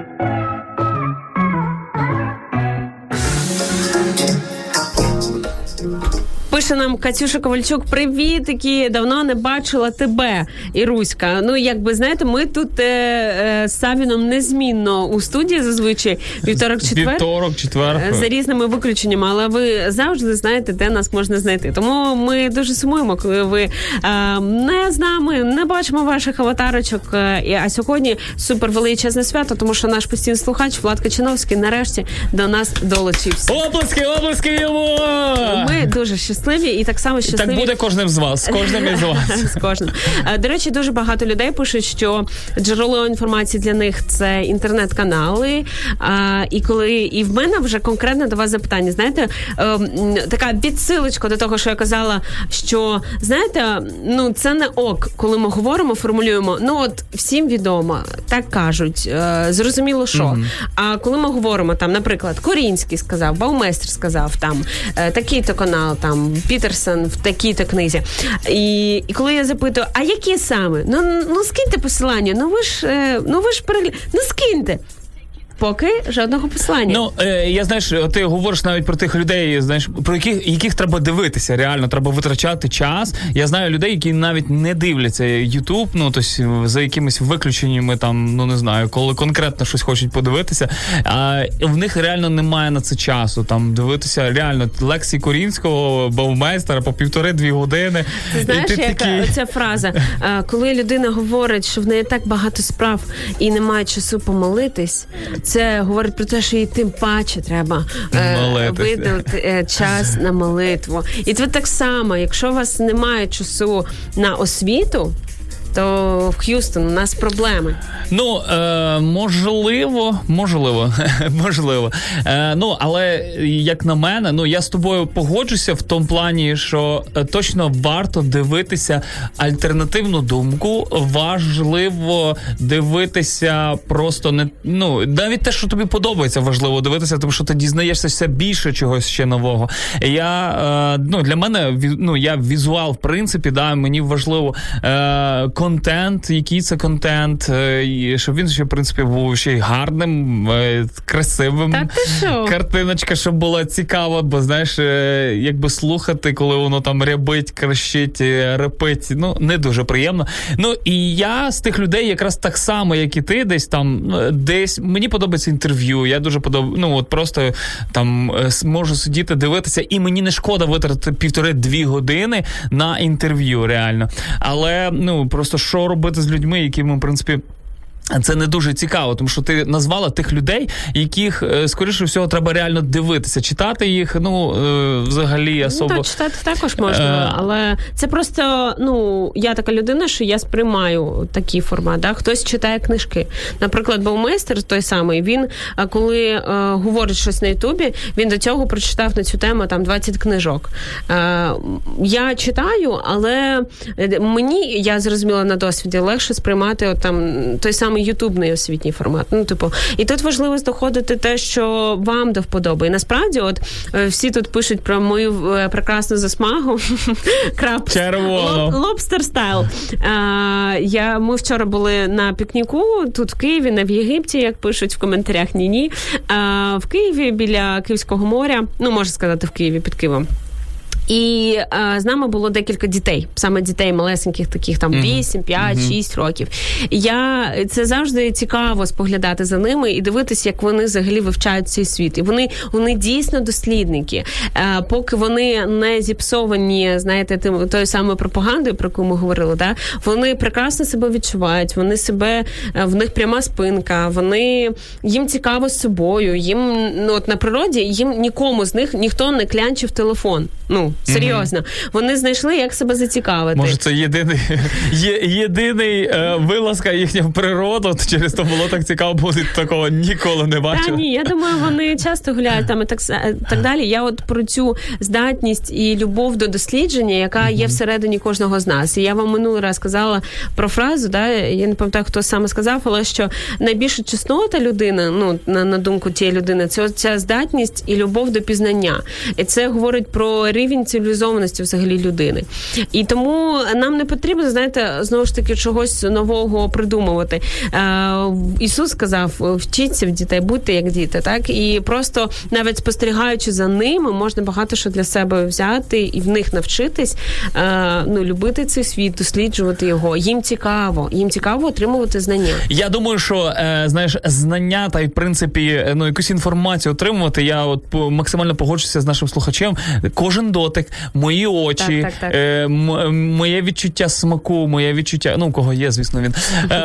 Пише нам Катюша Ковальчук: привіт, які давно не бачила тебе, Іруська. Ну, якби знаєте, ми тут е, е, з Савіном незмінно у студії зазвичай вівторок четвер. Вівторок, четвер. Е, За різними виключеннями, але ви завжди знаєте, де нас можна знайти. Тому ми дуже сумуємо, коли ви е, не з нами, не бачимо ваших аватарочок. Е, А сьогодні супер величезне свято, тому що наш постійний слухач Влад Качиновський нарешті до нас долучився. Оплески, оплески йому! Ми дуже щасливі і так само щасливі. Так буде кожним з вас, кожним із вас. з кожним. Е, До речі, дуже багато людей пишуть, що джерело інформації для них це інтернет-канали. І коли і в мене вже конкретно до вас запитання, знаєте, е, така відсилочка до того, що я казала, що знаєте, ну це не ок, коли ми говоримо, формулюємо. Ну от всім відомо, так кажуть, е, зрозуміло, що. Мгм. А коли ми говоримо там, наприклад, Корінський сказав, Баумейстер сказав там е, такий-то канал, там Пітерсон в такій-то книзі. І, і коли я запитую, а які саме? Ну ну скиньте посилання. Ну ви ж е, ну ви ж перегля... ну скиньте. Поки жодного посилання. Ну е, я знаєш, ти говориш навіть про тих людей, знаєш, про яких яких треба дивитися. Реально треба витрачати час. Я знаю людей, які навіть не дивляться Ютуб, ну тобто за якимись виключеннями, там ну не знаю, коли конкретно щось хочуть подивитися. А в них реально немає на це часу. Там дивитися реально лекції Корінського, Баумейстера по півтори-дві години. Ти знаєш, І ти яка такий- ця фраза, коли людина говорить, що в неї так багато справ і немає часу помолитись, це говорить про те, що їй тим паче треба е, видати е, час на молитву. І це так само, якщо у вас немає часу на освіту. То в Х'юстон у нас проблеми. Ну, е, можливо, можливо, можливо. Е, ну, але як на мене, ну я з тобою погоджуся в тому плані, що е, точно варто дивитися альтернативну думку. Важливо дивитися просто не ну навіть те, що тобі подобається, важливо дивитися, тому що ти дізнаєшся все більше чогось ще нового. Я е, ну для мене ну, я візуал, в принципі, да, мені важливо е, контент, який це контент, е, і щоб він ще в принципі був ще й гарним, е, красивим. Так ти що? Картиночка, щоб була цікава, бо знаєш, е, якби слухати, коли воно там рябить, кращить, репить, ну не дуже приємно. Ну і я з тих людей, якраз так само, як і ти, десь там, е, десь мені подобається інтерв'ю. Я дуже подоб... ну от просто там можу сидіти, дивитися, і мені не шкода витратити півтори-дві години на інтерв'ю, реально. Але ну просто що робити з людьми, якими, в принципі. Це не дуже цікаво, тому що ти назвала тих людей, яких е, скоріше всього треба реально дивитися, читати їх. Ну е, взагалі особо Ну, так, читати також можна, Е. але це просто ну я така людина, що я сприймаю такий формат. Да? Хтось читає книжки. Наприклад, Баумейстер той самий. Він коли е, говорить щось на Ютубі, він до цього прочитав на цю тему там 20 книжок. Е, я читаю, але мені я зрозуміла на досвіді легше сприймати от, там той самий ютубний освітній формат. Ну, типу, і тут важливо знаходити те, що вам до вподоби. І насправді, от е, всі тут пишуть про мою е, прекрасну засмагу. Крап Червоно. лобстер стайл. Е, я ми вчора були на пікніку тут в Києві, не в Єгипті, як пишуть в коментарях. Ні, ні. В Києві біля Київського моря. Ну можна сказати, в Києві під Києвом. І е, з нами було декілька дітей, саме дітей малесеньких, таких там Мгм. 8, 5, Мгм. 6 років. Я це завжди цікаво споглядати за ними і дивитися, як вони взагалі вивчають цей світ. І вони, вони дійсно дослідники. Е, поки вони не зіпсовані, знаєте, тим тою самою пропагандою, про яку ми говорили, да вони прекрасно себе відчувають. Вони себе е, в них пряма спинка. Вони їм цікаво з собою. Їм ну от на природі їм нікому з них ніхто не клянчив телефон. Ну серйозно, вони знайшли, як себе зацікавити. Може, це єдиний є, єдиний е, вилазка їхня в природу. Через то було так цікаво, бо такого ніколи не Та бачив. ні, я думаю, вони часто гуляють там і так, с- так далі. Я от про цю здатність і любов до дослідження, яка є всередині кожного з нас. І я вам минулий раз сказала про фразу, да, я не пам'ятаю, хто саме сказав, але що найбільша чеснота людини, ну на, на думку тієї людини, це ця здатність і любов до пізнання. І це говорить про рівень цивілізованості взагалі людини. І тому нам не потрібно, знаєте, знову ж таки чогось нового придумувати. Е, Ісус сказав: вчіться в дітей, будьте як діти, так і просто навіть спостерігаючи за ними, можна багато що для себе взяти і в них навчитись. Е, ну, любити цей світ, досліджувати його. Їм цікаво, їм цікаво отримувати знання. Я думаю, що е, знаєш, знання та й в принципі е, ну якусь інформацію отримувати. Я от максимально погоджуся з нашим слухачем. Кожен дотик, мої очі, Так, так, так. Е, м- моє відчуття смаку, моє відчуття. Ну, кого є, звісно, він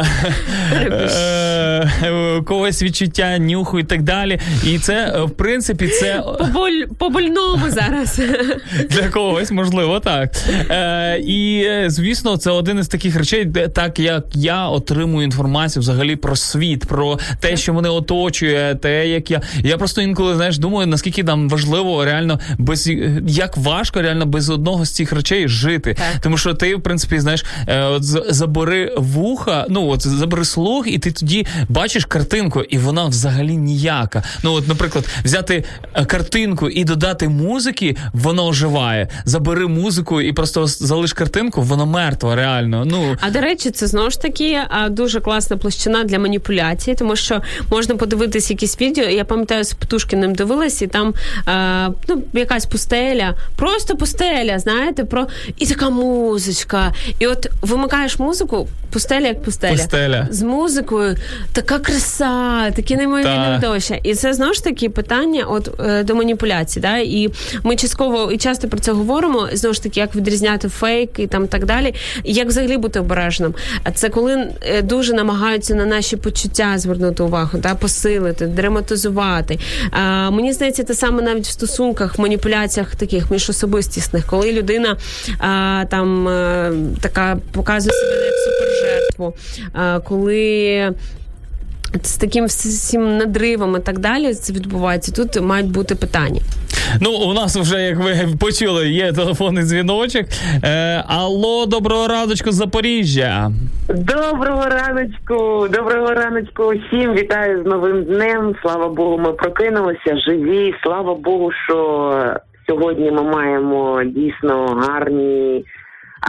Е, е, у когось відчуття нюху і так далі. І це е, в принципі це По-боль- По-больному зараз. для когось, можливо, так. Е, і е, звісно, це один із таких речей, де так як я отримую інформацію взагалі про світ, про те, що мене оточує, те, як я. Я просто інколи знаєш, думаю, наскільки нам важливо реально без як важко реально без одного з цих речей жити. Тому що ти, в принципі, знаєш, е, от з- забери вуха, ну от забери слух, і ти тоді бачиш картинку, і вона взагалі ніяка. Ну, от, наприклад, взяти е, картинку і додати музики, воно оживає. Забери музику і просто залиш картинку, воно мертво, реально. Ну А до речі, це знову ж таки дуже класна площина для маніпуляції, тому що можна подивитись якісь відео. Я пам'ятаю, з Птушкіним дивилась, і там ну, якась пустеля, просто пустеля, знаєте, про і така музичка. І от вимикаєш музику, пустеля як пустеля. Пустеля. З музикою така краса, такі неймовірні видовища. І це знову ж таки питання от е, до маніпуляції. Да? І ми частково і часто про це говоримо. Знову ж таки, як відрізняти фейк і там так далі. І як взагалі бути обережним. А це коли е, дуже намагаються на наші почуття звернути увагу, да? посилити, драматизувати. А, мені здається, те саме навіть в стосунках, в маніпуляціях таких міжособистісних, коли людина а, там е, така показує себе як супержертву, а, коли з таким всім надривом і так далі це відбувається. Тут мають бути питання. Ну, у нас вже, як ви почули, є телефонний дзвіночок. Е, алло, доброго раночку, Запоріжжя. Доброго раночку, доброго раночку усім. Вітаю з новим днем. Слава Богу, ми прокинулися живі. Слава Богу, що сьогодні ми маємо дійсно гарні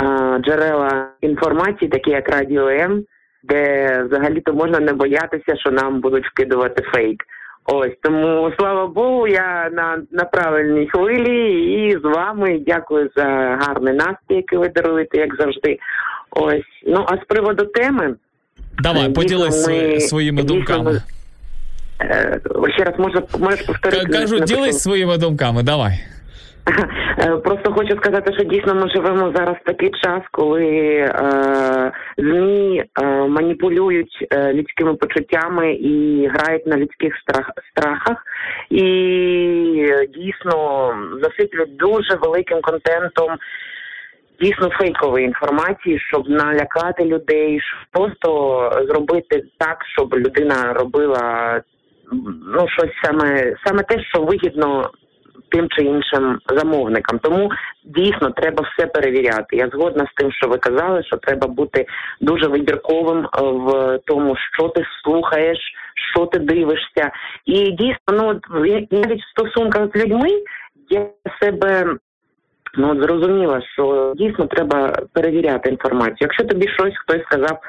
а, джерела інформації, такі як Радіо М, де взагалі-то можна не боятися, що нам будуть вкидувати фейк. Ось тому слава Богу, я на, на правильній хвилі і з вами дякую за гарний настрій, який ви даруєте, як завжди. Ось ну а з приводу теми Давай, Дійсно, поділись ми- своїми дійсно, думками. ми- е, ще раз можна можеш повторити. Кажу, ділись своїми думками, давай. Е, Просто хочу сказати, що дійсно ми живемо зараз в такий час, коли е, змі е, маніпулюють е, людськими почуттями і грають на людських страх, страхах, і е, дійсно засиплюють дуже великим контентом. Дійсно фейкової інформації, щоб налякати людей, щоб просто зробити так, щоб людина робила ну щось саме саме те, що вигідно тим чи іншим замовникам. Тому дійсно треба все перевіряти. Я згодна з тим, що ви казали, що треба бути дуже вибірковим е, в тому, що ти слухаєш, що ти дивишся. І дійсно, ну навіть в стосунках з людьми я себе. Ну от зрозуміла, що дійсно треба перевіряти інформацію. Якщо тобі щось хтось сказав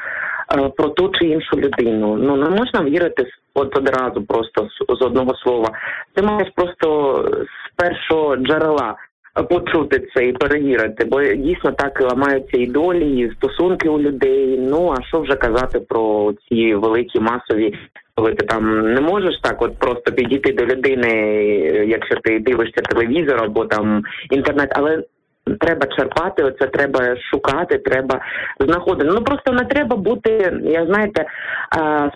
про ту чи іншу людину, ну не можна вірити от одразу, просто з, з одного слова. Ти маєш просто з першого джерела е, почути це і перевірити, бо дійсно так ламаються і долі, і стосунки у людей. Ну а що вже казати про ці великі масові. Коли ти там не можеш так, от просто підійти до людини, е, якщо ти дивишся телевізор або там інтернет, але треба черпати, оце треба шукати, треба знаходити. Ну просто не треба бути, я знаєте,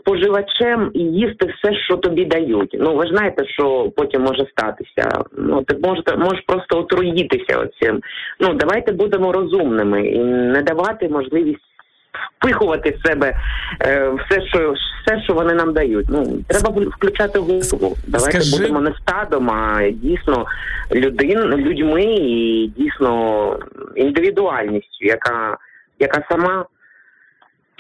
споживачем і їсти все, що тобі дають. Ну ви ж знаєте, що потім може статися. Ну ти можете можеш просто отруїтися оцим. Ну давайте будемо розумними і не давати можливість. Впихувати в себе е, все, що все, що вони нам дають. Ну треба включати голову. Давайте Скажи- будемо не стадом, а дійсно людин, людьми і дійсно індивідуальністю, яка, яка сама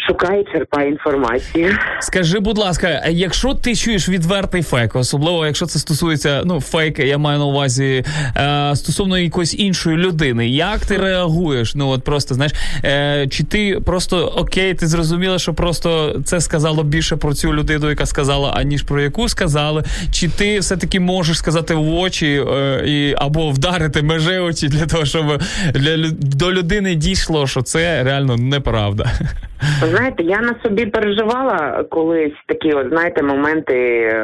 шукає, черпає інформацію. Скажи, будь ласка, якщо ти чуєш відвертий фейк, особливо якщо це стосується ну фейки, я маю на увазі е, стосовно якоїсь іншої людини, як ти реагуєш? Ну от просто знаєш, е, чи ти просто окей, ти зрозуміла, що просто це сказало більше про цю людину, яка сказала, аніж про яку сказали, чи ти все таки можеш сказати в очі е, і або вдарити межи очі для того, щоб для до людини дійшло, що це реально неправда. Знаєте, я на собі переживала колись такі, от знаєте, моменти. е,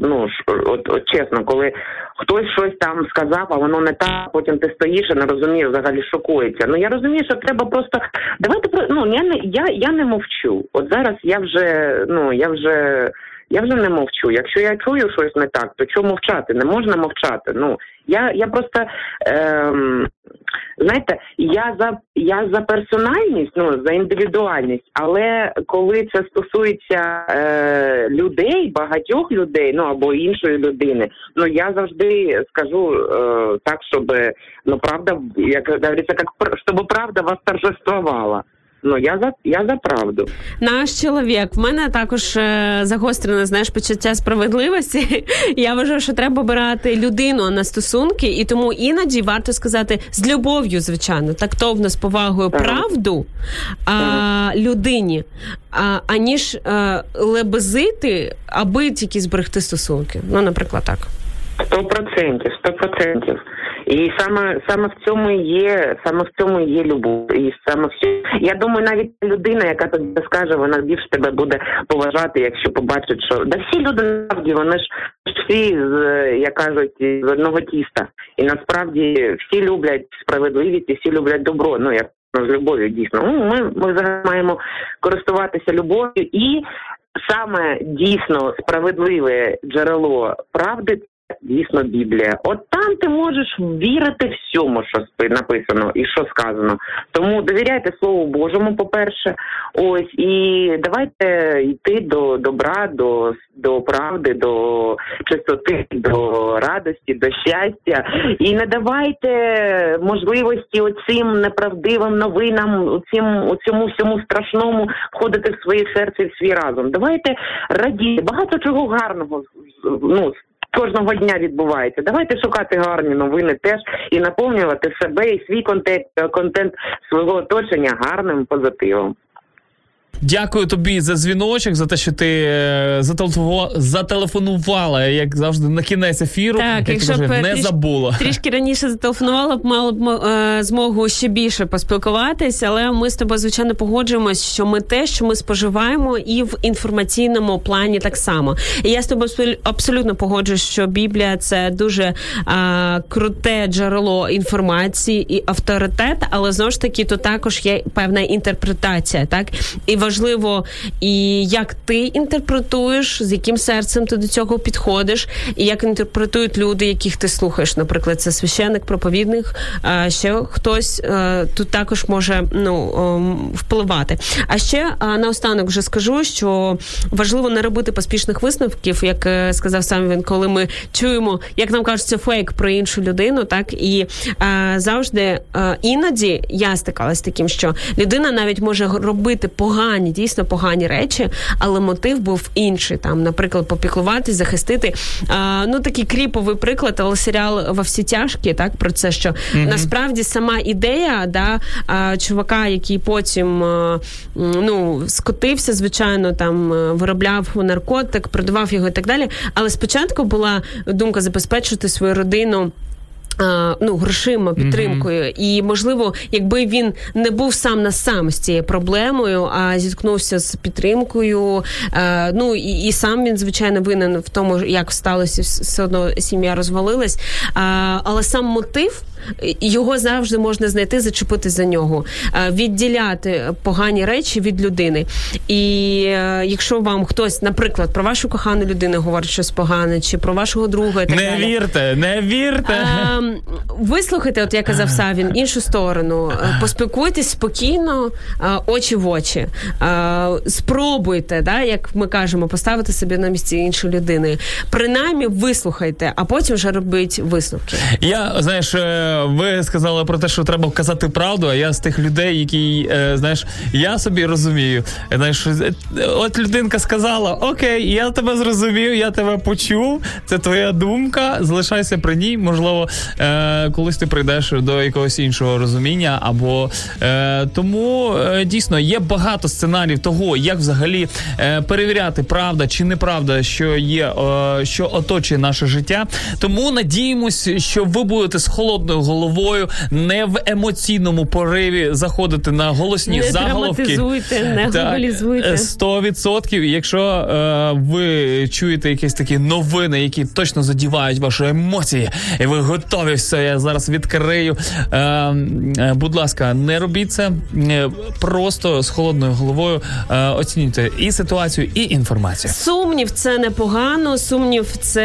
Ну от, от чесно, коли хтось щось там сказав, а воно не так, потім ти стоїш і не розумієш, взагалі шокується. Ну я розумію, що треба просто давайте про ну я не я, я не мовчу. От зараз я вже ну я вже. Я вже не мовчу. Якщо я чую щось не так, то чому мовчати? Не можна мовчати. Ну я, я просто ем, знаєте, я за я за персональність, ну за індивідуальність, але коли це стосується е, людей, багатьох людей, ну або іншої людини, ну я завжди скажу е, так, щоб ну правда, як говориться, як щоб правда вас торжествувала. Ну я за я за правду. Наш чоловік. В мене також е, загострене знаєш почуття справедливості. Я вважаю, що треба обирати людину на стосунки, і тому іноді варто сказати з любов'ю, звичайно, тактовно з повагою правду а, людині, а, аніж е, лебезити, аби тільки зберегти стосунки. Ну, наприклад, так. Сто процентів, сто процентів. І саме саме в цьому є, саме в цьому є любов. І саме все. Я думаю, навіть людина, яка тобі скаже, вона більше тебе буде поважати, якщо побачить, що да всі люди насправді вони ж всі з як кажуть з одного тіста. І насправді всі люблять справедливість, і всі люблять добро. Ну як з любов'ю дійсно. Ну, ми, ми маємо користуватися любов'ю і саме дійсно справедливе джерело правди. Дійсно, Біблія. От там ти можеш вірити всьому, що написано і що сказано. Тому довіряйте Слову Божому, по-перше, ось і давайте йти до добра, до, до правди, до чистоти, до радості, до щастя. І не давайте можливості оцим неправдивим новинам, оцим, оцьому всьому страшному входити в своє серце і в свій разум. Давайте радіти. Багато чого гарного ну, кожного дня відбувається. Давайте шукати гарні новини теж і наповнювати себе і свій контент, контент свого оточення гарним позитивом. Дякую тобі за дзвіночок, за те, що ти е, зателефонувала, як завжди, на кінець ефіру. Так, як якщо кажеш, б не тріш- забула. Трішки раніше зателефонувала б, мала б е, змогу ще більше поспілкуватись, але ми з тобою звичайно погоджуємось, що ми те, що ми споживаємо, і в інформаційному плані так само. І я з тобою абсолютно погоджуюсь, що Біблія це дуже е, круте джерело інформації і авторитет, але знову ж таки, то також є певна інтерпретація, так і важливо, і як ти інтерпретуєш, з яким серцем ти до цього підходиш, і як інтерпретують люди, яких ти слухаєш. Наприклад, це священник, проповідник, ще хтось е, тут також може ну ем, впливати. А ще наостанок вже скажу, що важливо не робити поспішних висновків, як е, сказав сам він, коли ми чуємо, як нам кажеться, фейк про іншу людину, так і е, завжди е, іноді я стикалась з таким, що людина навіть може робити погані, дійсно погані речі, але мотив був інший. Там, наприклад, попіклуватись, захистити. Е, ну такий кріповий приклад, але серіал во всі тяжкі, так про це, що Мгм. насправді сама ідея да, чувака, який потім ну, скотився, звичайно, там е, виробляв наркотик, продавав його і так далі. Але спочатку була думка забезпечити свою родину. А, Ну, грошима, підтримкою, і можливо, якби він не був сам на сам з цією проблемою, а зіткнувся з підтримкою. е, ну і, і сам він звичайно винен в тому, як сталося, все одно сім'я розвалилась. Але сам мотив його завжди можна знайти, зачепити за нього, е, відділяти погані речі від людини. І е, якщо вам хтось, наприклад, про вашу кохану людину говорить щось погане, чи про вашого друга, і так Не далі, вірте, не вірте. Ем, вислухайте, от як казав Савін, іншу сторону. Е, Поспілкуйтесь спокійно, очі в очі. Спробуйте, да, як ми кажемо, поставити себе на місці іншої людини. Принаймні вислухайте, а потім вже робіть висновки. Я знаєш, ви сказали про те, що треба казати правду. А я з тих людей, які е, знаєш, я собі розумію. Знаєш, от людинка сказала: Окей, я тебе зрозумів, я тебе почув. Це твоя думка. Залишайся при ній. Можливо, е, колись ти прийдеш до якогось іншого розуміння. Або е, тому дійсно є багато сценаріїв того, як взагалі перевіряти, правда чи неправда, що є, що оточує наше життя. Тому надіємось, що ви будете з холодною головою, не в емоційному пориві заходити на голосні Не заголовки. не глобалізуйте. е, 100%. Якщо е, ви чуєте якісь такі новини, які точно задівають ваші емоції, і ви готові все, я зараз відкрию. Е, е, будь ласка, не робіть це е, просто з холодною головою. Е, оцінюйте і ситуацію, і інформацію. Сумнів це непогано. Сумнів це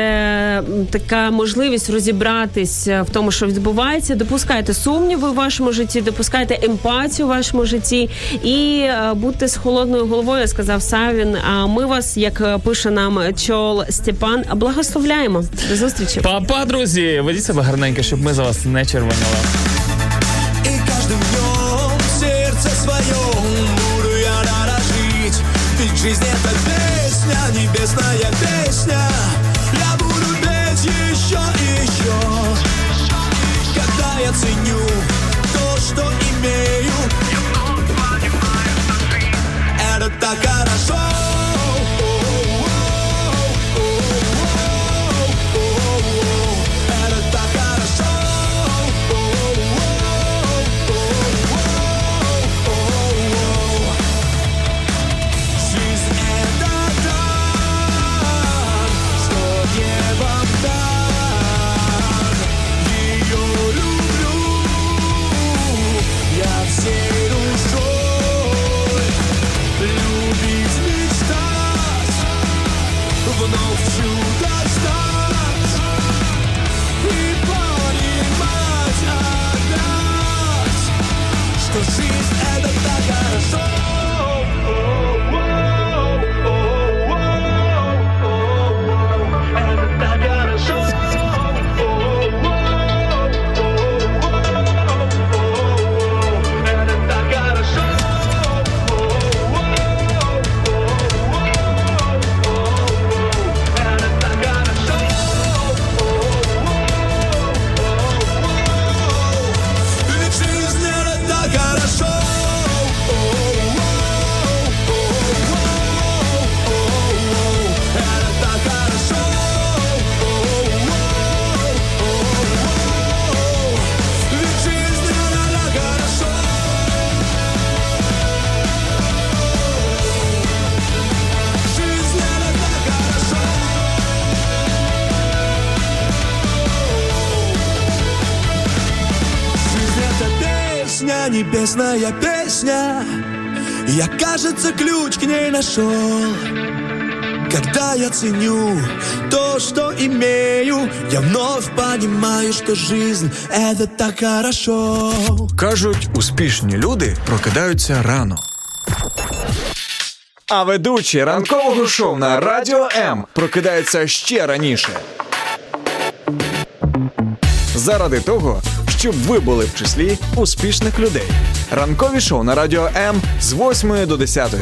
така можливість розібратись е, в тому, що відбувається. Допускайте сумніви в вашому житті, допускайте емпатію в вашому житті і е, будьте з холодною головою, сказав Савін. А ми вас, як е, пише нам чол Степан, благословляємо. До зустрічі. Папа, друзі, ведіть себе гарненько, щоб ми за вас не червонили. И каждым в сердце своем буду я дорожить Ведь жизнь это песня, небесная песня Это так хорошо небесная песня Я, кажется, ключ к ней нашел Когда я ценю то, что имею Я вновь понимаю, что жизнь это так хорошо Кажуть, успішні люди прокидаються рано. А ведучий ранкового шоу на Радіо М прокидається ще раніше. Заради того, щоб ви були в числі успішних людей. Ранкові шоу на Радіо М з 8 до 10.